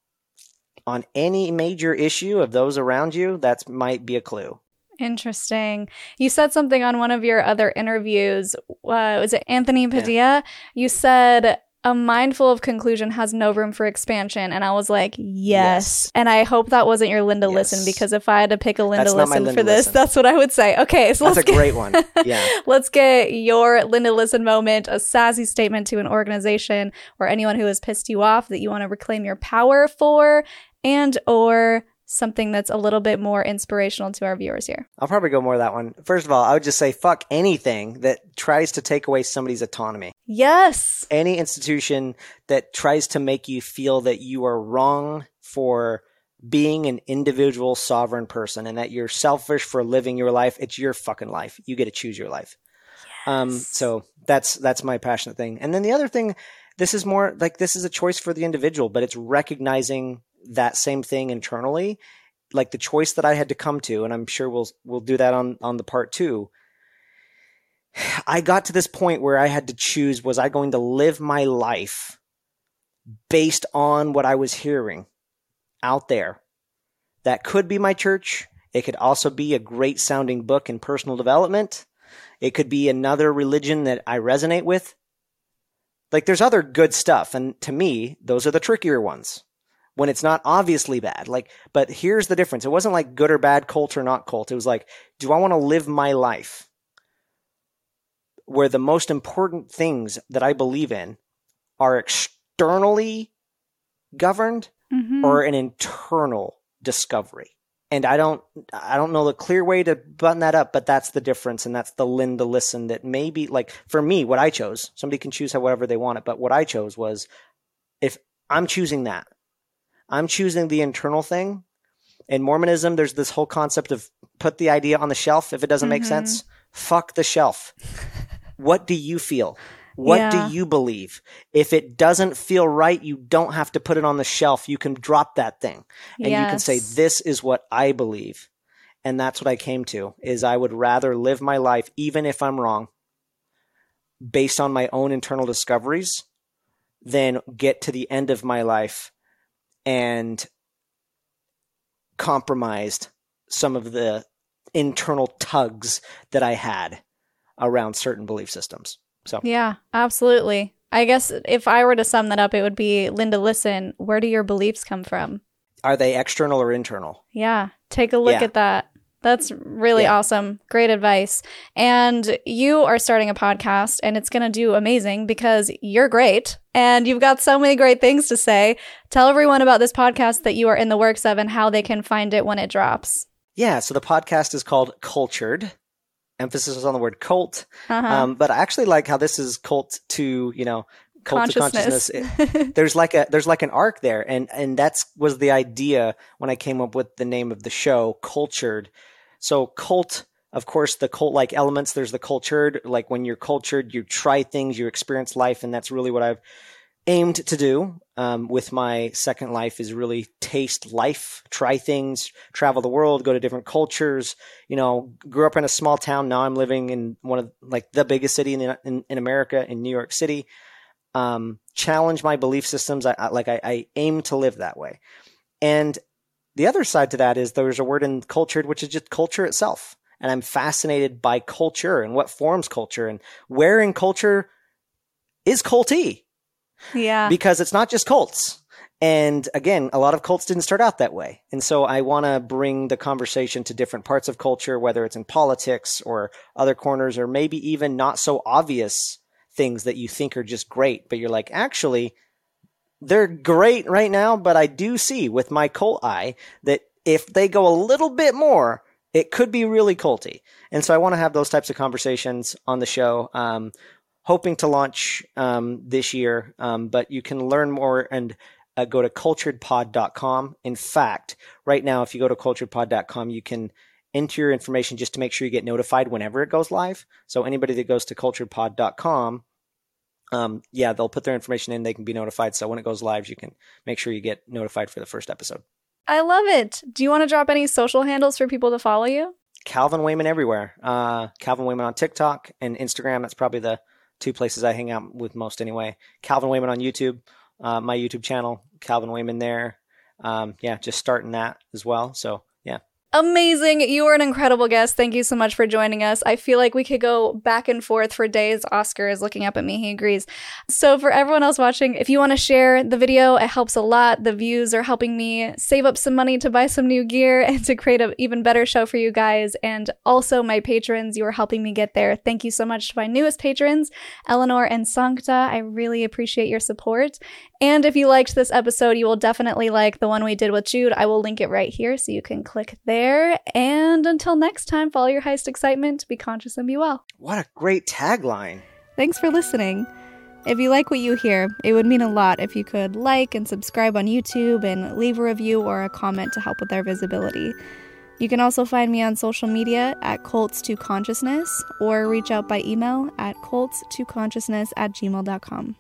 on any major issue of those around you, that might be a clue. Interesting. You said something on one of your other interviews. Uh, was it Anthony Padilla? Yeah. You said a mind full of conclusion has no room for expansion. And I was like, yes. yes. And I hope that wasn't your Linda yes. Listen because if I had to pick a Linda Listen Linda for this, listen. that's what I would say. Okay, so that's let's a get, great one. Yeah. let's get your Linda Listen moment, a sassy statement to an organization or anyone who has pissed you off that you want to reclaim your power for and or something that's a little bit more inspirational to our viewers here? I'll probably go more that one. First of all, I would just say fuck anything that tries to take away somebody's autonomy. Yes. Any institution that tries to make you feel that you are wrong for being an individual sovereign person and that you're selfish for living your life, it's your fucking life. You get to choose your life. Yes. Um, so that's that's my passionate thing. And then the other thing, this is more like this is a choice for the individual, but it's recognizing that same thing internally, like the choice that I had to come to, and I'm sure we'll we'll do that on on the part two. I got to this point where I had to choose was I going to live my life based on what I was hearing out there. That could be my church. It could also be a great sounding book in personal development. It could be another religion that I resonate with. Like there's other good stuff. And to me, those are the trickier ones when it's not obviously bad. Like, but here's the difference. It wasn't like good or bad cult or not cult. It was like, do I want to live my life where the most important things that I believe in are externally governed mm-hmm. or an internal discovery? And I don't, I don't know the clear way to button that up, but that's the difference. And that's the Linda listen that maybe like for me, what I chose, somebody can choose however they want it. But what I chose was if I'm choosing that, I'm choosing the internal thing. In Mormonism, there's this whole concept of put the idea on the shelf if it doesn't make mm-hmm. sense. Fuck the shelf. what do you feel? What Yeah. do you believe? If it doesn't feel right, you don't have to put it on the shelf. You can drop that thing and you can say, this is what I believe. And that's what I came to is I would rather live my life, even if I'm wrong, based on my own internal discoveries than get to the end of my life and compromised some of the internal tugs that I had around certain belief systems. So Yeah, absolutely. I guess if I were to sum that up, it would be Linda, listen, where do your beliefs come from? are they external or internal? Yeah, take a look Yeah. at that. That's really Yeah. awesome. Great advice. And you are starting a podcast, and it's going to do amazing because you're great and you've got so many great things to say. Tell everyone about this podcast that you are in the works of and how they can find it when it drops. Yeah, so the podcast is called Cultured. Emphasis is on the word cult. Uh-huh. Um, but I actually like how this is cult to, you know, Consciousness. consciousness. There's like a there's like an arc there and and that's was the idea when I came up with the name of the show, Cultured. So cult of course the cult like elements there's the cultured like when you're cultured you try things you experience life and that's really what I've aimed to do um, with my second life is really taste life, try things, travel the world, go to different cultures. You know, grew up in a small town. Now I'm living in one of like the biggest city in in, in America, in New York City. Um, challenge my belief systems. I, I like I, I aim to live that way. And the other side to that is there's a word in cultured, which is just culture itself. And I'm fascinated by culture and what forms culture and where in culture is culty yeah. because it's not just cults. And again, a lot of cults didn't start out that way. And so I want to bring the conversation to different parts of culture, whether it's in politics or other corners, or maybe even not so obvious things that you think are just great, but you're like, actually, they're great right now. But I do see with my cult eye that if they go a little bit more, it could be really culty. And so I want to have those types of conversations on the show. Um, hoping to launch um, this year, um, but you can learn more and uh, go to culturedpod.com. In fact, right now, if you go to culturedpod.com, you can enter your information just to make sure you get notified whenever it goes live. So anybody that goes to culturedpod.com, um, yeah, they'll put their information in. They can be notified. So when it goes live, you can make sure you get notified for the first episode. I love it. Do you want to drop any social handles for people to follow you? Calvin Wayman everywhere. Uh, Calvin Wayman on TikTok and Instagram. That's probably the two places I hang out with most anyway. Calvin Wayman on YouTube, uh, my YouTube channel, Calvin Wayman there. Um, yeah, just starting that as well. So Amazing. You are an incredible guest. Thank you so much for joining us. I feel like we could go back and forth for days. Oscar is looking up at me. He agrees. So, for everyone else watching, if you want to share the video, it helps a lot. The views are helping me save up some money to buy some new gear and to create an even better show for you guys. And also, my patrons, you are helping me get there. Thank you so much to my newest patrons, Eleanor and Sancta. I really appreciate your support. And if you liked this episode, you will definitely like the one we did with Jude. I will link it right here so you can click there. And until next time, follow your highest excitement, be conscious and be well. what a great tagline. Thanks for listening. If you like what you hear, it would mean a lot if you could like and subscribe on YouTube and leave a review or a comment to help with our visibility. You can also find me on social media at cults2consciousness or reach out by email at cults2consciousness at gmail.com.